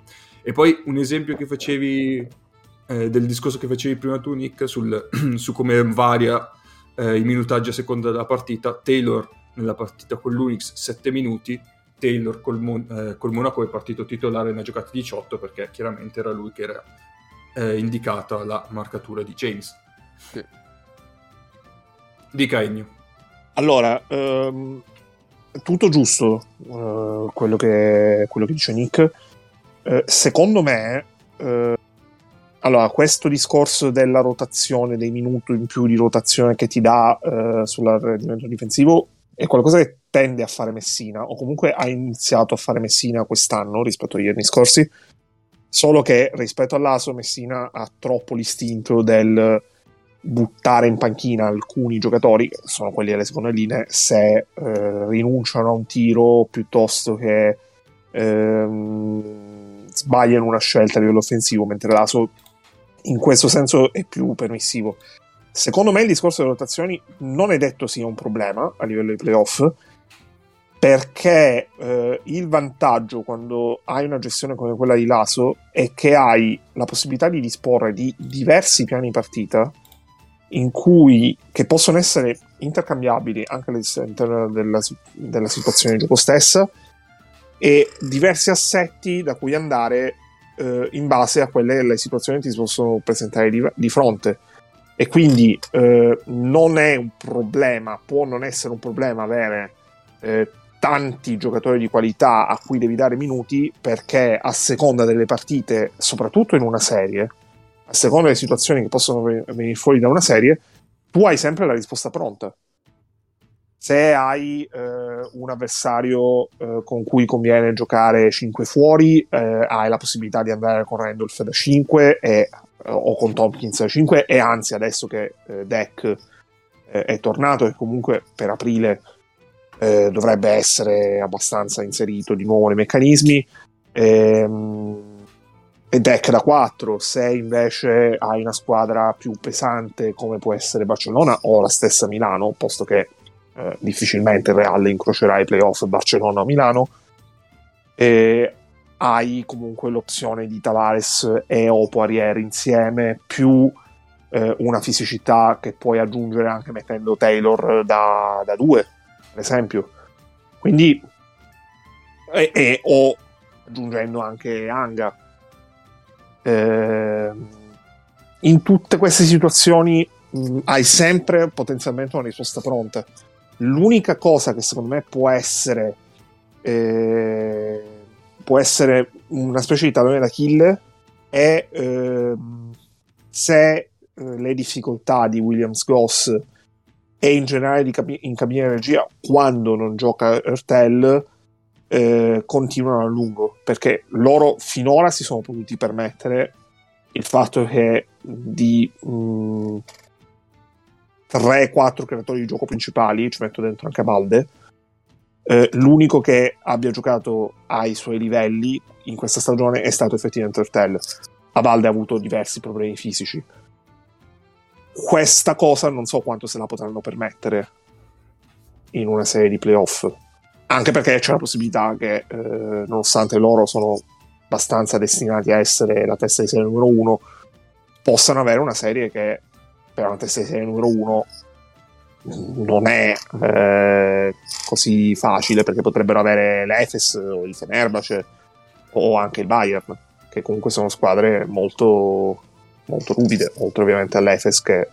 S1: E poi un esempio che facevi eh, del discorso che facevi prima tu Nick sul, (clears throat) su come varia eh, i minutaggi a seconda della partita, Taylor nella partita con l'Unix 7 minuti, Taylor col, Mon- eh, col, Monaco è partito titolare ne ha giocati 18 perché chiaramente era lui che era eh, indicata la marcatura di James. Sì. Dica Ennio.
S3: Allora, ehm, tutto giusto eh, quello, che, quello, che, dice Nick. Eh, secondo me, eh, allora, questo discorso della rotazione, dei minuti in più di rotazione che ti dà eh, sul rendimento difensivo è qualcosa che tende a fare Messina, o comunque ha iniziato a fare Messina quest'anno rispetto agli anni scorsi, solo che rispetto all'Aso Messina ha troppo l'istinto del buttare in panchina alcuni giocatori, che sono quelli delle seconde linee, se eh, rinunciano a un tiro piuttosto che ehm, sbagliano una scelta a livello offensivo, mentre l'Aso in questo senso è più permissivo. Secondo me il discorso delle rotazioni non è detto sia un problema a livello di playoff, perché eh, il vantaggio quando hai una gestione come quella di Laso è che hai la possibilità di disporre di diversi piani partita in cui, che possono essere intercambiabili anche all'interno della, della situazione di gioco stessa e diversi assetti da cui andare eh, in base a quelle le situazioni che ti possono presentare di, di fronte e quindi eh, non è un problema, può non essere un problema avere eh, tanti giocatori di qualità a cui devi dare minuti perché a seconda delle partite, soprattutto in una serie, a seconda delle situazioni che possono venire fuori da una serie, tu hai sempre la risposta pronta. Se hai eh, un avversario eh, con cui conviene giocare 5 fuori, eh, hai la possibilità di andare con Randolph da 5 e, o con Tompkins da 5 e anzi adesso che eh, Deck eh, è tornato e comunque per aprile eh, dovrebbe essere abbastanza inserito di nuovo nei meccanismi. Ehm, e deck da 4. Se invece hai una squadra più pesante come può essere Barcellona o la stessa Milano, posto che eh, difficilmente il Real incrocerà i playoff Barcellona o Milano, e hai comunque l'opzione di Tavares e o Poirier insieme più eh, una fisicità che puoi aggiungere anche mettendo Taylor da, da due, per esempio. Quindi, e, e, o aggiungendo anche Anga eh, in tutte queste situazioni mh, hai sempre potenzialmente una risposta pronta. L'unica cosa che secondo me può essere eh, può essere una specie di tallone d'Achille è eh, se le difficoltà di Williams Goss e in generale cab- in cabina di regia quando non gioca Ertel eh, continuano a lungo perché loro finora si sono potuti permettere il fatto che di mh, 3-4 creatori di gioco principali, ci metto dentro anche Balde, eh, l'unico che abbia giocato ai suoi livelli in questa stagione è stato effettivamente Ertel. A Balde ha avuto diversi problemi fisici. Questa cosa non so quanto se la potranno permettere in una serie di playoff anche perché c'è la possibilità che, eh, nonostante loro sono abbastanza destinati a essere la testa di serie numero uno, possano avere una serie che per una testa di serie numero uno non è eh, così facile perché potrebbero avere l'Efes o il Fenerbahce o anche il Bayern che comunque sono squadre molto molto ruvide oltre ovviamente all'Efes che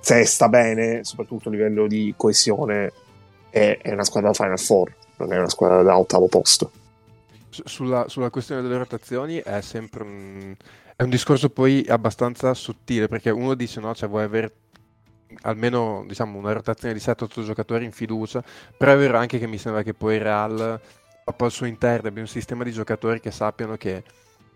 S3: se sta bene soprattutto a livello di coesione è, è una squadra da Final Four, non è una squadra da ottavo posto.
S4: Sulla, sulla, questione delle rotazioni è sempre un, è un, discorso poi abbastanza sottile perché uno dice no, cioè vuoi avere almeno diciamo, una rotazione di 7-8 giocatori in fiducia, però è vero anche che mi sembra che poi Real al suo interno abbia un sistema di giocatori che sappiano che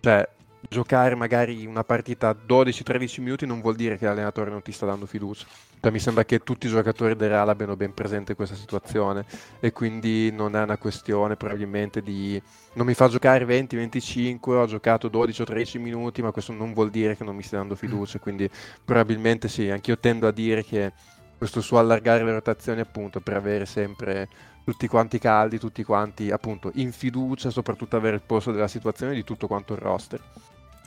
S4: cioè, giocare magari una partita 12-13 minuti non vuol dire che l'allenatore non ti sta dando fiducia. Cioè, mi sembra che tutti i giocatori del Real abbiano ben presente questa situazione e quindi non è una questione probabilmente di non mi fa giocare 20-25, ho giocato 12 13 minuti, ma questo non vuol dire che non mi stia dando fiducia, quindi probabilmente sì, anch'io tendo a dire che questo suo allargare le rotazioni appunto per avere sempre tutti quanti caldi, tutti quanti appunto in fiducia, soprattutto avere il posto della situazione di tutto quanto il roster.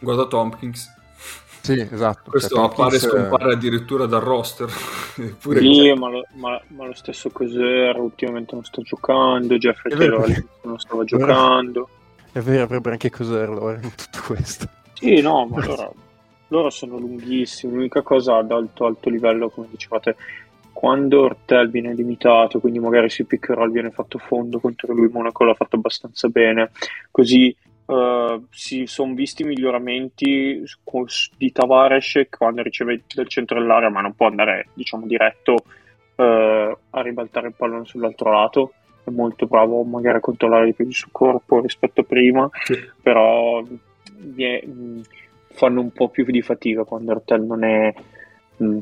S1: Guarda Tompkins.
S4: Sì, esatto.
S1: Questo cioè, appare e scompare addirittura dal roster. (laughs)
S2: Pure sì, ma lo, ma, ma lo, stesso Coser ultimamente non sta giocando, Jeffrey Taylor non stava giocando.
S4: È vero, avrebbe anche Coser allora in tutto questo.
S2: Sì, no, ma allora, loro sono lunghissimi. L'unica cosa ad alto, alto livello, come dicevate, quando Ortel viene limitato, quindi magari si pick and roll viene fatto fondo contro lui, Monaco l'ha fatto abbastanza bene, così uh, si sono visti miglioramenti di Tavares quando riceve dal centro dell'area, ma non può andare diciamo diretto uh, a ribaltare il pallone sull'altro lato. È molto bravo magari a controllare di più il suo corpo rispetto a prima, sì. però vie, fanno un po' più di fatica quando Ortel non è mh,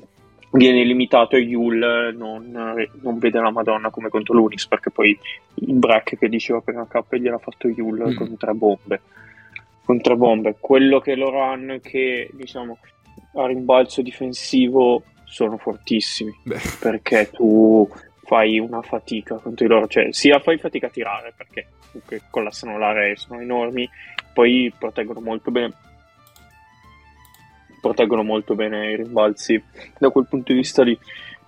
S2: viene limitato e Yul non, non, vede la Madonna come contro l'Unis perché poi il break che diceva prima K gliel'ha fatto Yul mm. con tre bombe. Con tre bombe. Quello che loro hanno è che diciamo a rimbalzo difensivo sono fortissimi. Beh. perché tu fai una fatica contro i loro. Cioè sia fai fatica a tirare perché comunque collassano l'area sono enormi poi proteggono molto bene proteggono molto bene i rimbalzi da quel punto di vista lì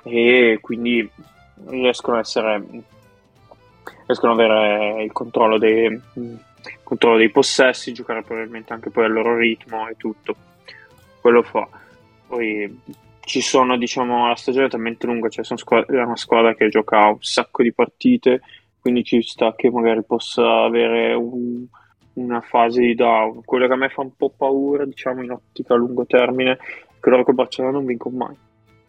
S2: e quindi riescono a essere riescono ad avere il controllo dei, controllo dei possessi, giocare probabilmente anche poi al loro ritmo e tutto. Quello fa. Poi ci sono, diciamo, la stagione è talmente lunga, cioè squadra, è una squadra che gioca un sacco di partite, quindi ci sta che magari possa avere un, una fase di down. Quello che a me fa un po' paura, diciamo, in ottica a lungo termine, che loro con Barcellona non vincono mai.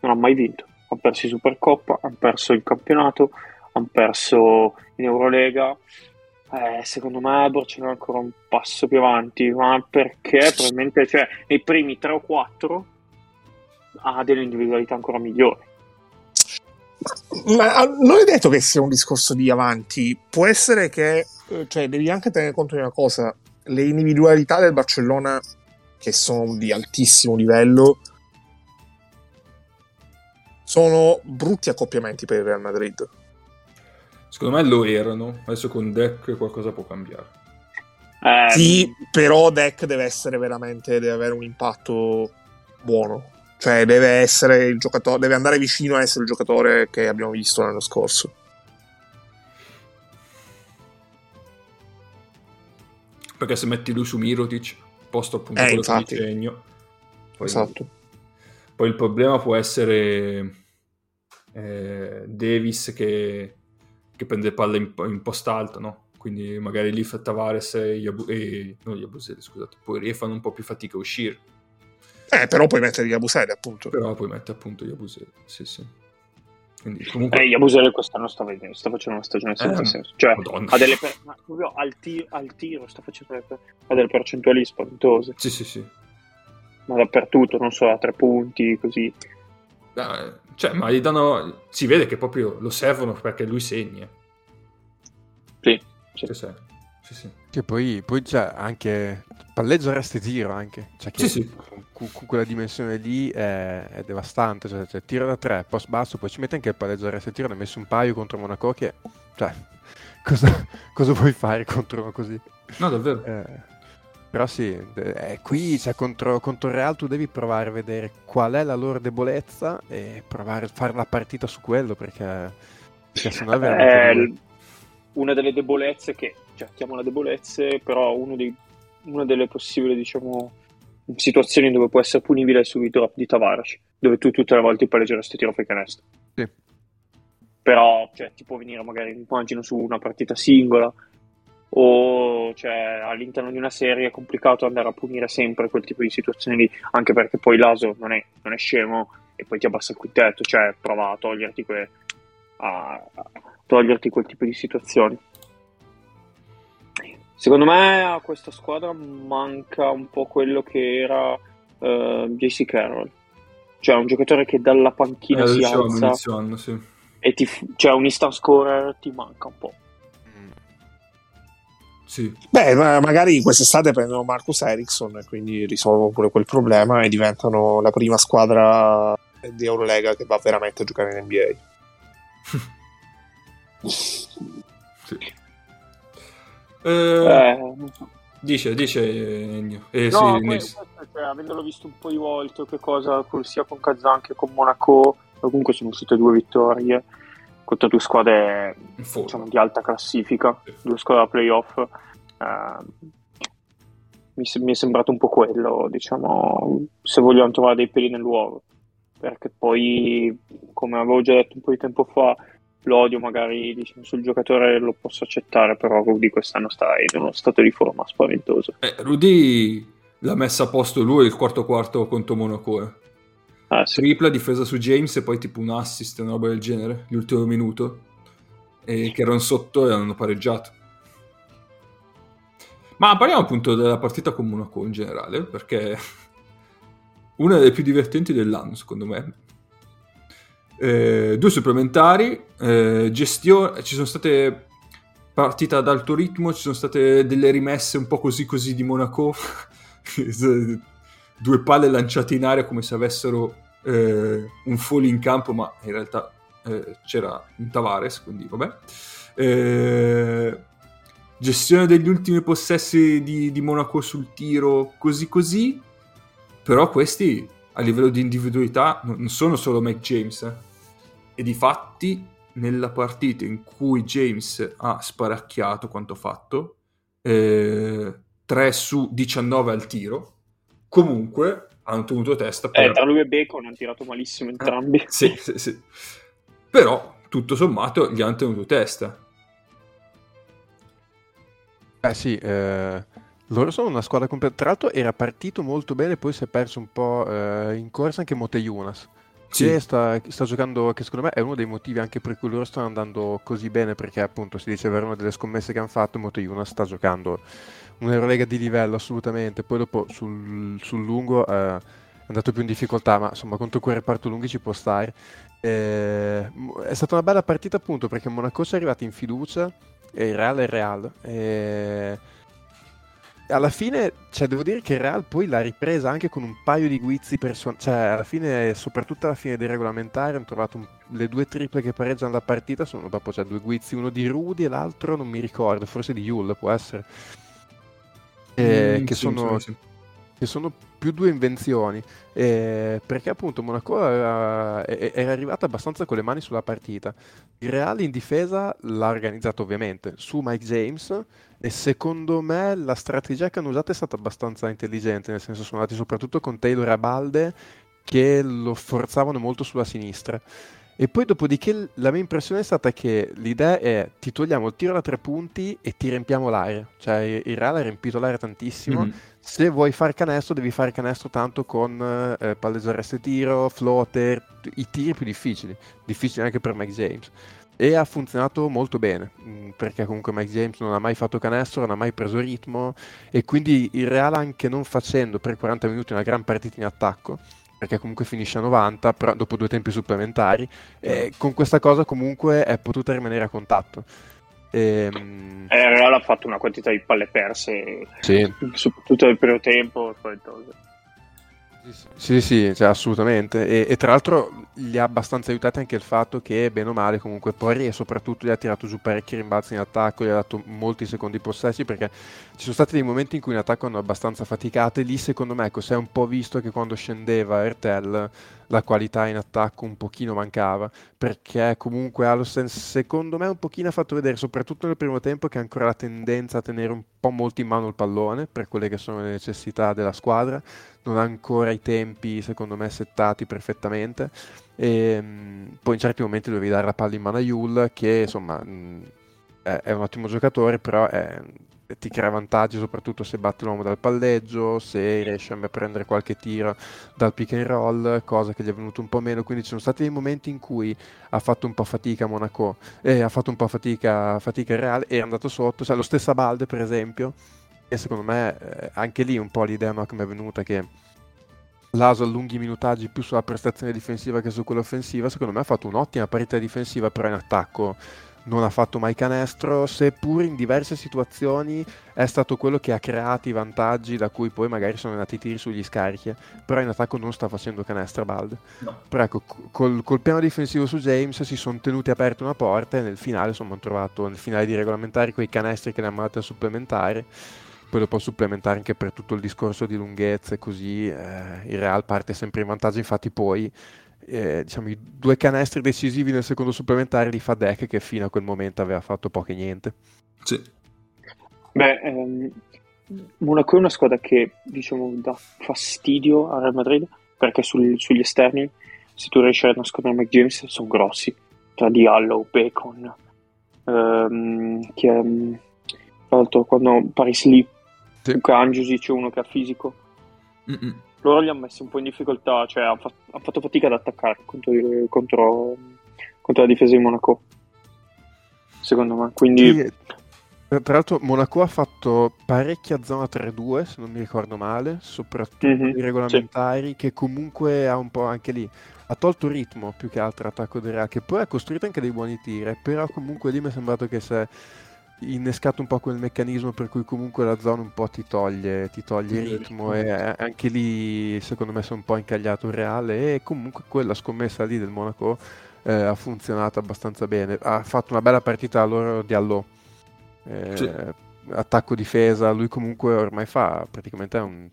S2: Non ha mai vinto. Hanno perso in Supercoppa, hanno perso il campionato, hanno perso in Eurolega. Eh, secondo me Barcellona è ancora un passo più avanti, ma perché probabilmente cioè, nei primi 3 o 4 ha delle individualità ancora migliori.
S3: Ma ah, non è detto che sia un discorso di avanti, può essere che, eh, cioè, devi anche tenere conto di una cosa, le individualità del Barcellona, che sono di altissimo livello, sono brutti accoppiamenti per il Real Madrid.
S1: Secondo me lo erano, adesso con Deck qualcosa può cambiare.
S3: Eh, sì, però Deck deve essere veramente, deve avere un impatto buono. Cioè, deve essere il giocatore, deve andare vicino a essere il giocatore che abbiamo visto l'anno scorso.
S1: Perché se metti lui su Mirotic, posto appunto
S3: eh,
S1: quello
S3: infatti.
S1: di segno. Poi,
S3: Esatto.
S1: poi il problema può essere eh, Davis che, che prende palle in, in post alto, no? Quindi magari lì fa Tavares e, Yabu- e non Yabusele, scusate, poi fanno un po' più fatica a uscire.
S3: Eh, però puoi mettere Yabusele, appunto.
S1: Però poi mette appunto Yabusele, sì sì. Quindi comunque...
S2: Eh, Yabusele quest'anno sta, vedendo, sta facendo una stagione senza
S1: Eh,
S2: senso. Cioè,
S1: Madonna.
S2: ha delle per- ma proprio al, ti- al tiro sta facendo delle, per- ha delle percentuali spaventose.
S1: Sì sì sì.
S2: Ma dappertutto, non so, a tre punti, così.
S1: Eh, cioè, ma gli danno... Si vede che proprio lo servono perché lui segna.
S2: Sì, sì.
S1: Sì, sì. sì.
S4: Che poi, poi c'è anche palleggio resti tiro anche. Cioè che
S1: Sì, sì.
S4: Con, con quella dimensione lì è, è devastante. Cioè, cioè, tiro da tre, post basso, poi ci mette anche il palleggio resti tiro. Ne ha messo un paio contro Monaco che... Cioè, (laughs) cosa, cosa puoi fare contro uno così?
S1: No, davvero.
S4: Eh, però sì, eh, qui cioè, contro, contro il Real tu devi provare a vedere qual è la loro debolezza e provare a fare la partita su quello perché, perché sennò è veramente
S2: Eh, una delle debolezze che, cioè, chiamola debolezze, però uno dei- una delle possibili, diciamo, situazioni dove può essere punibile è subito di Tavares, dove tu tutte le volte il palleggeresti tiro fai canestro.
S4: Sì.
S2: Però, cioè, ti può venire magari, immagino, su una partita singola o cioè, all'interno di una serie è complicato andare a punire sempre quel tipo di situazioni lì, anche perché poi l'Aso non è, non è scemo e poi ti abbassa il quintetto, cioè prova a toglierti, que- a toglierti quel tipo di situazioni. Secondo me a questa squadra manca un po' quello che era eh, JC Carroll, cioè un giocatore che dalla panchina
S1: Eh,
S2: si
S1: dicevamo
S2: alza
S1: inizio anno, sì.
S2: e ti, cioè un instant scorer ti manca un po'.
S1: Sì.
S3: Beh, ma magari quest'estate prendono Marcus Ericsson e quindi risolvono pure quel problema e diventano la prima squadra di Eurolega che va veramente a giocare in NBA. (laughs)
S1: sì. Eh,
S2: Eh.
S1: Dice, dice Ennio. Eh,
S2: No,
S1: sì,
S2: poi cioè, avendolo visto un po' di volte, che cosa sia con Kazan che con Monaco, comunque sono uscite due vittorie contro due squadre diciamo, di alta classifica, due squadre da playoff. eh, mi, mi è sembrato un po' quello, diciamo, se vogliamo trovare dei peli nell'uovo. Perché poi, come avevo già detto un po' di tempo fa, l'odio magari diciamo, sul giocatore lo posso accettare, però Rudy quest'anno sta in uno stato di forma spaventoso.
S1: Eh, Rudy l'ha messa a posto lui il quarto quarto contro Monaco. eh.
S2: Ah, sì.
S1: Tripla difesa su James e poi tipo un assist, una roba del genere, l'ultimo minuto. E che erano sotto e hanno pareggiato. Ma parliamo appunto della partita con Monaco in generale, perché (laughs) una delle più divertenti dell'anno, secondo me. Eh, due supplementari, eh, gestione, ci sono state partite ad alto ritmo, ci sono state delle rimesse un po' così così di Monaco, (laughs) due palle lanciate in aria come se avessero eh, un folly in campo, ma in realtà eh, c'era un Tavares, quindi vabbè. Eh, gestione degli ultimi possessi di, di Monaco sul tiro, così così, però questi a livello di individualità non sono solo Mike James. eh. E di fatti, nella partita in cui James ha sparacchiato quanto fatto, eh, 3 su 19 al tiro, comunque hanno tenuto testa.
S2: Eh,
S1: per-
S2: tra lui e Bacon hanno tirato malissimo entrambi. (laughs)
S1: sì, sì, sì. Però, tutto sommato, gli hanno tenuto testa.
S4: Eh sì, eh, loro sono una squadra completa. Tra l'altro era partito molto bene, poi si è perso un po' eh, in corsa anche Mote Yunas. Sì. Che sta, sta, giocando, che secondo me è uno dei motivi anche per cui loro stanno andando così bene, perché appunto si dice avere una delle scommesse che hanno fatto, Mote Yunas sta giocando un'Eurolega di livello assolutamente, poi dopo sul, sul lungo eh, è andato più in difficoltà, ma insomma contro quel reparto lunghi ci può stare. Eh, è stata una bella partita appunto perché Monaco si è arrivati in fiducia e il Real è il Real. E alla fine, cioè, devo dire che il Real poi l'ha ripresa anche con un paio di guizzi personali. Cioè, alla fine, soprattutto alla fine dei regolamentari, hanno trovato un... le due triple che pareggiano la partita. Sono dopo cioè, due guizzi, uno di Rudy e l'altro non mi ricordo, forse di Yul può essere. Eh, mm, che, sì, sono, sì, sì. che sono più due invenzioni. Eh, perché appunto Monaco era, era arrivata abbastanza con le mani sulla partita. Il Real in difesa l'ha organizzato ovviamente su Mike James e secondo me la strategia che hanno usato è stata abbastanza intelligente, nel senso sono andati soprattutto con Taylor a balde che lo forzavano molto sulla sinistra. E poi dopodiché la mia impressione è stata che l'idea è ti togliamo il tiro da tre punti e ti riempiamo l'area. Cioè il Real ha riempito l'area tantissimo. Mm-hmm. Se vuoi fare canestro devi fare canestro tanto con eh, palleggio arresto e tiro, floater, i tiri più difficili. Difficili anche per Mike James. E ha funzionato molto bene, mm, perché comunque Mike James non ha mai fatto canestro, non ha mai preso ritmo e quindi il Real anche non facendo per 40 minuti una gran partita in attacco perché comunque finisce a 90 però dopo due tempi supplementari e con questa cosa comunque è potuta rimanere a contatto
S2: e, ehm, eh, Real ha fatto una quantità di palle perse
S4: sì.
S2: soprattutto nel primo tempo
S4: sì, sì, cioè, assolutamente. E, e, tra l'altro gli ha abbastanza aiutati anche il fatto che, bene o male, comunque Pori e soprattutto gli ha tirato giù parecchi rimbalzi in attacco, gli ha dato molti secondi possessi perché ci sono stati dei momenti in cui in attacco hanno abbastanza faticato e lì secondo me ecco, si è un po' visto che quando scendeva Ertel la qualità in attacco un pochino mancava perché comunque Allosen secondo me un pochino ha fatto vedere soprattutto nel primo tempo che ha ancora la tendenza a tenere un po' molto in mano il pallone per quelle che sono le necessità della squadra. Non ha ancora i tempi secondo me settati perfettamente. E mh, poi in certi momenti dovevi dare la palla in mano a Yul che insomma mh, è, è, un ottimo giocatore però è, ti crea vantaggi soprattutto se batti l'uomo dal palleggio se riesce a prendere qualche tiro dal pick and roll cosa che gli è venuto un po' meno. Quindi ci sono stati dei momenti in cui ha fatto un po' fatica Monaco e ha fatto un po' fatica, fatica il Real e è andato sotto cioè lo stesso Balde per esempio e secondo me eh, anche lì un po' l'idea no, mi è venuta che l'ASO allunghi i minutaggi più sulla prestazione difensiva che su quella offensiva, secondo me ha fatto un'ottima parità difensiva, però in attacco non ha fatto mai canestro, seppur in diverse situazioni è stato quello che ha creato i vantaggi da cui poi magari sono andati i tiri sugli scarichi, però in attacco non sta facendo canestro Bald. No. Però ecco, col, col, piano difensivo su James si sono tenuti aperte una porta e nel finale insomma hanno trovato nel finale di regolamentari quei canestri che ne hanno mandati a supplementare poi dopo supplementare anche per tutto il discorso di lunghezza e così eh, il Real parte sempre in vantaggio infatti poi eh, diciamo, i due canestri decisivi nel secondo supplementare li fa Deck che fino a quel momento aveva fatto poco e niente
S1: sì.
S2: beh ehm, Monaco è una squadra che diciamo dà fastidio al Real Madrid perché sul, sugli esterni se tu riesci a nascondere McJames sono grossi tra Diallo, Bacon ehm, che, tra l'altro quando Paris Lee sì. Luca Angiusi c'è uno che ha fisico. Mm-mm. Loro li hanno messi un po' in difficoltà, cioè hanno fatto, han fatto fatica ad attaccare contro, contro, contro, la difesa di Monaco. Secondo me, quindi... Sì.
S4: Tra l'altro Monaco ha fatto parecchia zona 3-2, se non mi ricordo male, soprattutto mm-hmm, i regolamentari, sì. che comunque ha un po' anche lì ha tolto ritmo più che altro attacco di Real, che poi ha costruito anche dei buoni tiri, però comunque lì mi è sembrato che se innescato un po' quel meccanismo per cui comunque la zona un po' ti toglie, ti toglie il ritmo. e anche lì secondo me è un po' incagliato il Reale e comunque quella scommessa lì del Monaco eh, ha funzionato abbastanza bene. Ha fatto una bella partita loro di Allò eh, sì. attacco difesa lui comunque ormai fa praticamente un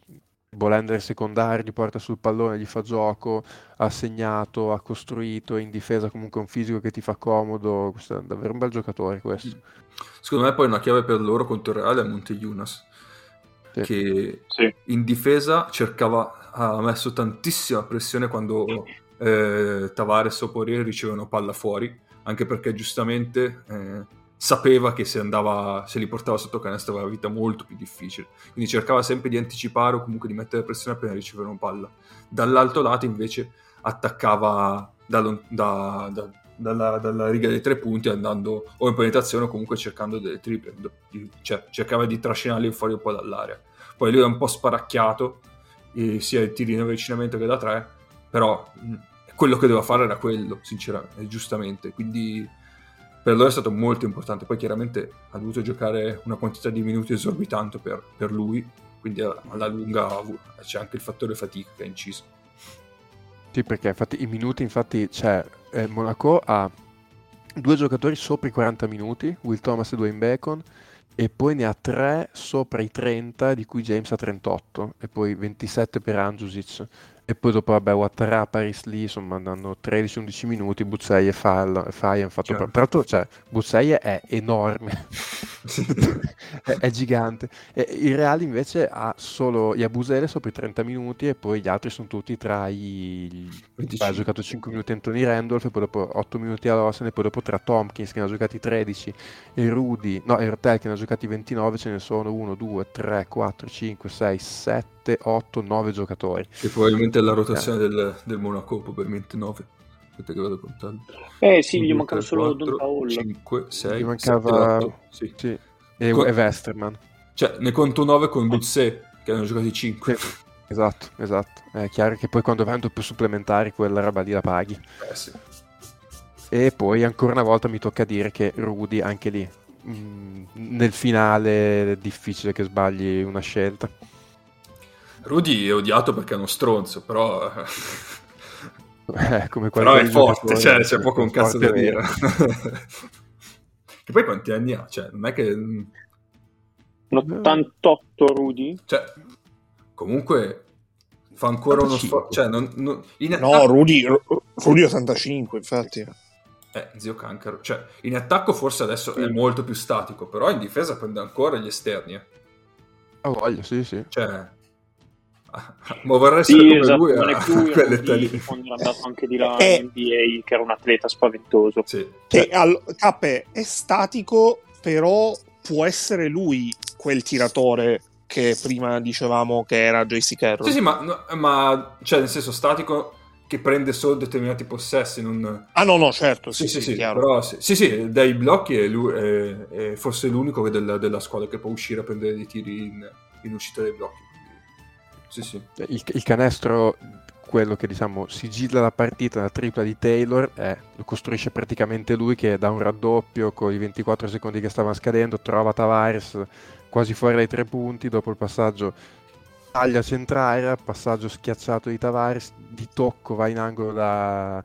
S4: Bolender secondario gli porta sul pallone, gli fa gioco, ha segnato, ha costruito, in difesa comunque un fisico che ti fa comodo, questo è davvero un bel giocatore questo.
S1: Secondo me poi una chiave per loro contro il Reale è Monte Yunas, sì. che sì. in difesa cercava, ha messo tantissima pressione quando eh, Tavares o Poirier ricevono palla fuori, anche perché giustamente... Eh, sapeva che se, andava, se li portava sotto canestro aveva vita molto più difficile. Quindi cercava sempre di anticipare o comunque di mettere pressione appena riceveva una palla. Dall'altro lato invece attaccava da, da, da, dalla, dalla, riga dei tre punti andando o in penetrazione o comunque cercando delle triple. Cioè, cercava di trascinarli fuori un po' dall'area. Poi lui è un po' sparacchiato, sia i tiri in avvicinamento che da tre, però mh, quello che doveva fare era quello, sinceramente, giustamente. Quindi per loro è stato molto importante. Poi chiaramente ha dovuto giocare una quantità di minuti esorbitante per, per lui, quindi alla lunga c'è anche il fattore fatica che ha inciso.
S4: Sì, perché infatti i minuti, infatti, c'è eh, Monaco ha due giocatori sopra i 40 minuti, Will Thomas e Dwayne Bacon, e poi ne ha tre sopra i 30, di cui James ha 38, e poi 27 per Angiusic. E poi dopo, vabbè, Ouattara, Paris Lee, insomma, andando 13-11 minuti, Buzzei e Fai hanno fatto... Certo. Tra l'altro, cioè, Buzzei è enorme, (laughs) (laughs) è, è, gigante. E il Real invece ha solo Yabusele sopra i 30 minuti e poi gli altri sono tutti tra i... Ha giocato 5 minuti Anthony Randolph, e poi dopo 8 minuti a Lawson, e poi dopo tra Tompkins che ne ha giocati 13, e Rudy, no, e Rotel che ne ha giocati 29, ce ne sono 1, 2, 3, 4, 5, 6, 7, 8, 9 giocatori.
S1: E probabilmente la rotazione eh. del, del Monaco, probabilmente 9. Aspetta che vado a contare.
S2: Eh sì, gli mancava solo Don Paolo.
S1: 5, 6,
S4: gli mancava... 7, 8, sì. sì. E, con... e Westerman.
S1: Cioè, ne conto 9 con Buzzé, che hanno giocati 5.
S4: Sì. Esatto, esatto. È chiaro che poi quando vengono più supplementari quella roba lì la paghi.
S1: Eh sì.
S4: E poi ancora una volta mi tocca dire che Rudy anche lì mh, mm, nel finale è difficile che sbagli una scelta.
S1: Rudy è odiato perché è uno stronzo, però... (laughs) (laughs)
S4: Eh, come
S1: però è forte, cioè c'è poco un cazzo da dire. (laughs) che poi quanti anni ha? Cioè, non è che...
S2: Un 88 Rudy?
S1: Cioè, comunque fa ancora 85. uno sforzo. Cioè, non, non,
S3: in... No, Rudy, Rudy 85, infatti.
S1: Eh, zio Cancaro. Cioè, in attacco forse adesso sì. è molto più statico, però in difesa prende ancora gli esterni. Eh.
S4: Ah, voglio, sì, sì.
S1: Cioè, (laughs) ma vorrei essere sì, come esatto, lui
S2: a quell'età lì quando è andato anche di là in NBA che era un atleta spaventoso.
S1: Sì.
S3: che al, Cappe è statico però può essere lui quel tiratore che prima dicevamo che era JC Carroll.
S1: Sì sì ma, no, ma cioè nel senso statico che prende solo determinati possessi non...
S3: ah no no certo
S1: sì sì, sì, sì però sì, sì, sì dai blocchi è, lui, è, è forse l'unico della, della, squadra che può uscire a prendere dei tiri in, in uscita dai blocchi sì, sì.
S4: Il, il, canestro, quello che diciamo sigilla la partita, la tripla di Taylor, è, lo costruisce praticamente lui che da un raddoppio con i 24 secondi che stavano scadendo trova Tavares quasi fuori dai tre punti, dopo il passaggio taglia centrale, passaggio schiacciato di Tavares, di tocco va in angolo da,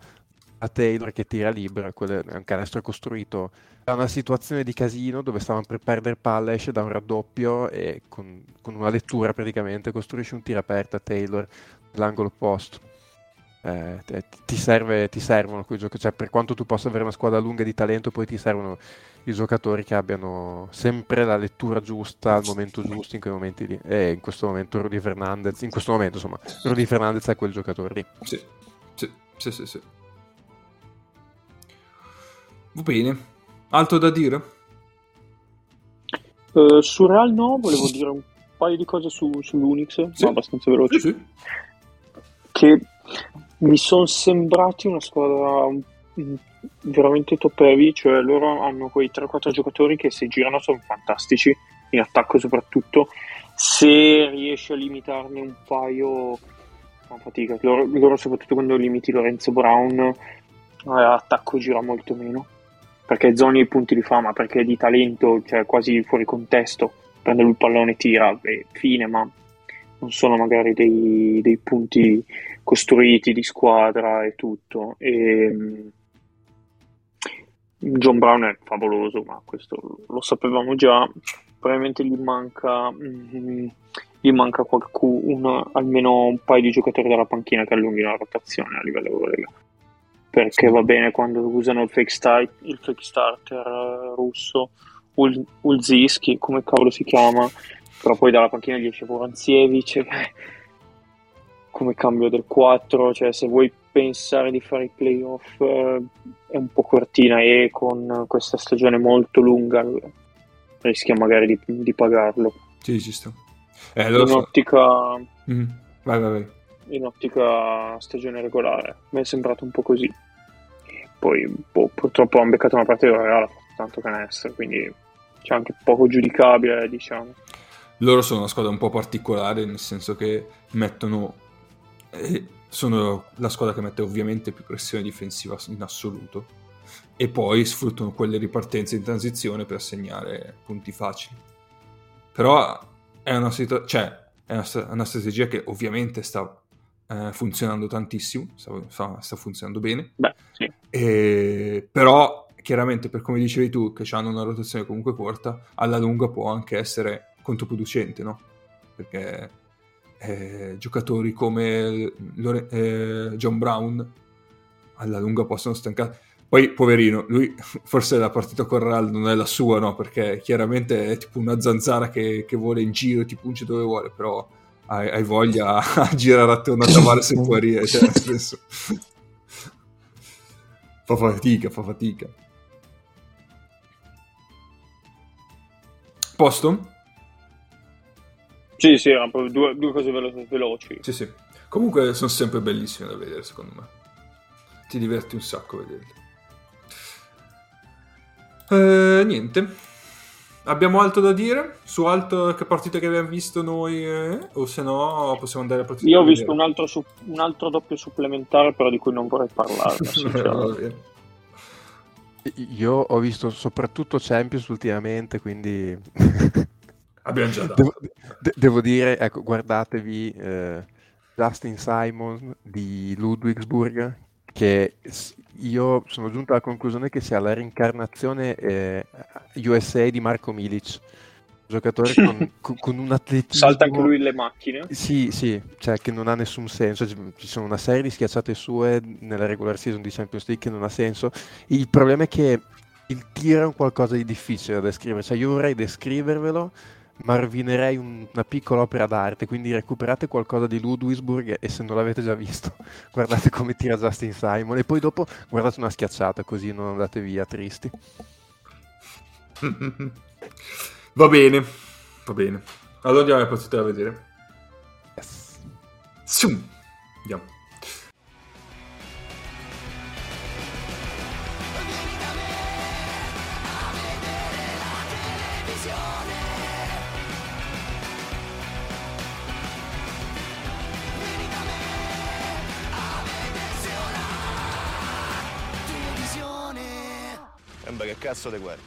S4: da Taylor che tira libera, quello è un canestro costruito da una situazione di casino dove stavano per perdere palla, esce da un raddoppio e con, con una lettura praticamente costruisce un tiro aperto a Taylor nell'angolo opposto. Eh, ti, serve, ti, servono quei giocatori, cioè per quanto tu possa avere una squadra lunga di talento, poi ti servono i giocatori che abbiano sempre la lettura giusta al momento giusto in quei momenti lì. E in questo momento Rudy Fernandez, in questo momento insomma, Rudy Fernandez è quel giocatore lì.
S1: Sì, sì, sì, sì. sì. Va bene. Altro da dire?
S2: Uh, su Real no, volevo dire un paio di cose su, sull'Unix, sì. ma abbastanza veloci.
S1: Sì, sì.
S2: Che mi sono sembrati una squadra veramente top heavy, cioè loro hanno quei 3-4 giocatori che se girano sono fantastici, in attacco soprattutto. Se riesci a limitarne un paio, fa fatica. Loro, loro, soprattutto quando limiti Lorenzo Brown, eh, attacco gira molto meno perché Zoni i punti di fama, perché di talento, cioè quasi fuori contesto, prende lui il pallone e tira e fine, ma non sono magari dei, dei punti costruiti di squadra e tutto. E, mm, John Brown è favoloso, ma questo lo sapevamo già. Probabilmente gli manca, mm, gli manca qualcuno, almeno un paio di giocatori dalla panchina che allunghino la rotazione a livello europeo perché va bene quando usano il fake, start, il fake starter uh, russo Ul, Ulziski, come cavolo si chiama, però poi dalla panchina gli esce Voranzievich come cambio del 4, cioè se vuoi pensare di fare i playoff eh, è un po' cortina e con questa stagione molto lunga rischia magari di, di pagarlo.
S1: Sì, ci sta.
S2: Eh, in so. ottica...
S1: Mm. Vai, vai, vai.
S2: In ottica stagione regolare. Mi è sembrato un po' così. Poi boh, purtroppo hanno beccato una partita reale, ha fatto tanto canestro, quindi c'è anche poco giudicabile, diciamo.
S1: Loro sono una squadra un po' particolare, nel senso che mettono... Eh, sono la squadra che mette ovviamente più pressione difensiva in assoluto e poi sfruttano quelle ripartenze in transizione per segnare punti facili. Però è una, situ- cioè, è una, una strategia che ovviamente sta eh, funzionando tantissimo, sta, sta funzionando bene.
S2: Beh, sì.
S1: E, però chiaramente per come dicevi tu, che hanno una rotazione comunque corta, alla lunga può anche essere controproducente, no? Perché eh, giocatori come Lore- eh, John Brown alla lunga possono stancare poi, poverino, lui (laughs) forse la partita con Real non è la sua, no? Perché chiaramente è tipo una zanzara che, che vuole in giro, ti punge dove vuole, però hai, hai voglia (laughs) a girare attorno a (laughs) Tavares e Poirier, cioè, nel senso... fa fatica, fa fatica. Posto?
S2: Sì, sì, due, due cose velo- veloci.
S1: Sì, sì. Comunque sono sempre bellissime da vedere, secondo me. Ti diverti un sacco a vederli. Eh, niente. Abbiamo altro da dire su altro che partite che abbiamo visto noi? Eh? O se no, possiamo andare a partite.
S2: Io ho visto un altro, su- un altro, doppio supplementare, però di cui non vorrei parlare. (laughs)
S4: Io ho visto soprattutto Champions ultimamente, quindi. (laughs)
S1: abbiamo già dato.
S4: Devo, de- devo dire, ecco, guardatevi eh, Justin Simon di Ludwigsburg, che io sono giunto alla conclusione che sia la rincarnazione eh, USA di Marco Milic giocatore (laughs) con, con, con, un atletismo
S2: salta anche lui le macchine?
S4: Sì sì cioè che non ha nessun senso ci sono una serie di schiacciate sue nella regular season di Champions League che non ha senso. Il problema è che il tiro è un qualcosa di difficile da descrivere cioè io vorrei descrivervelo ma rovinerei un, una piccola opera d'arte, quindi recuperate qualcosa di Ludwigsburg e se non l'avete già visto (laughs) guardate come tira Justin Simon e poi dopo guardate una schiacciata così non andate via tristi. (laughs)
S1: va bene, va bene. Allora andiamo a partita da vedere.
S4: Yes.
S1: Andiamo.
S5: Cazzo te guardi?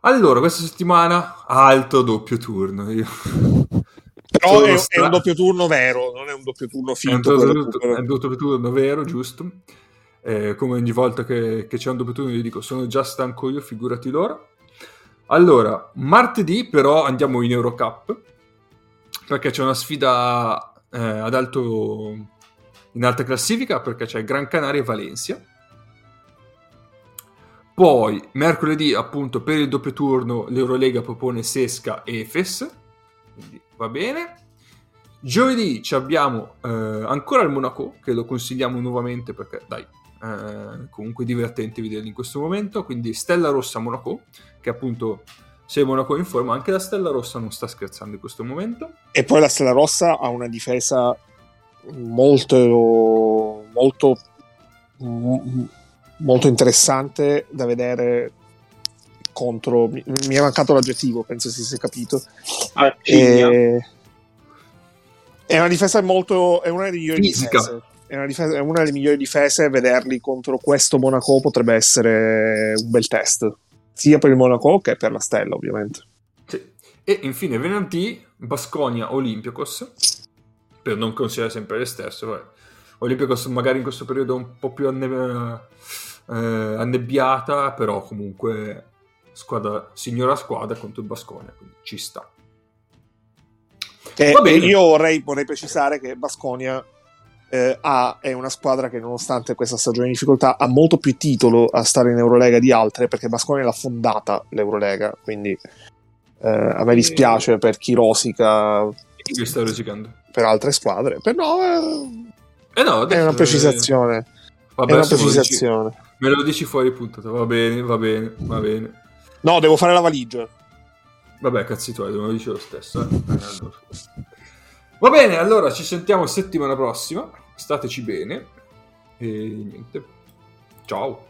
S1: Allora, questa settimana alto doppio turno. Io...
S3: Però è, stra... è, un doppio turno vero, non è un doppio turno finto.
S1: È un doppio, è un doppio turno vero, giusto. Eh, come ogni volta che, che, c'è un doppio turno io dico sono già stanco io, figurati loro. Allora, martedì però andiamo in Eurocup perché c'è una sfida eh, ad alto in alta classifica perché c'è Gran Canaria e Valencia poi mercoledì, appunto, per il doppio turno l'Eurolega propone Sesca e Efes, quindi va bene. Giovedì abbiamo eh, ancora il Monaco, che lo consigliamo nuovamente perché, dai, eh, comunque divertente vederli in questo momento. Quindi Stella Rossa Monaco, che appunto se Monaco è in forma, anche la Stella Rossa non sta scherzando in questo momento.
S3: E poi la Stella Rossa ha una difesa molto, molto molto interessante da vedere contro mi, mi è mancato l'aggettivo penso si sia capito.
S2: E,
S3: è una difesa molto è una delle migliori Fisica. difese. È una, difesa, è una delle migliori difese vederli contro questo Monaco potrebbe essere un bel test. Sia per il Monaco che per la Stella ovviamente.
S1: Sì. e infine venerdì Basconia Olympiacos per non considerare sempre le stesse Olympiacos magari in questo periodo un po' più anne- eh, annebbiata, però comunque squadra, signora squadra contro il Basconia, quindi ci sta.
S3: Eh, io vorrei, vorrei, precisare che Basconia eh, ha, è una squadra che nonostante questa stagione di difficoltà ha molto più titolo a stare in Eurolega di altre perché Basconia l'ha fondata l'Eurolega, quindi eh, a me dispiace per chi rosica
S1: chi sta rosicando?
S3: per altre squadre, però eh,
S1: eh no,
S3: è una precisazione.
S1: Vabbè,
S3: è una precisazione.
S1: Me lo dici fuori puntata, va bene, va bene, va bene.
S3: No, devo fare la valigia.
S1: Vabbè, cazzi tuoi, me lo dici lo stesso. eh. Allora. Va bene, allora ci sentiamo settimana prossima. Stateci bene. E niente. Ciao.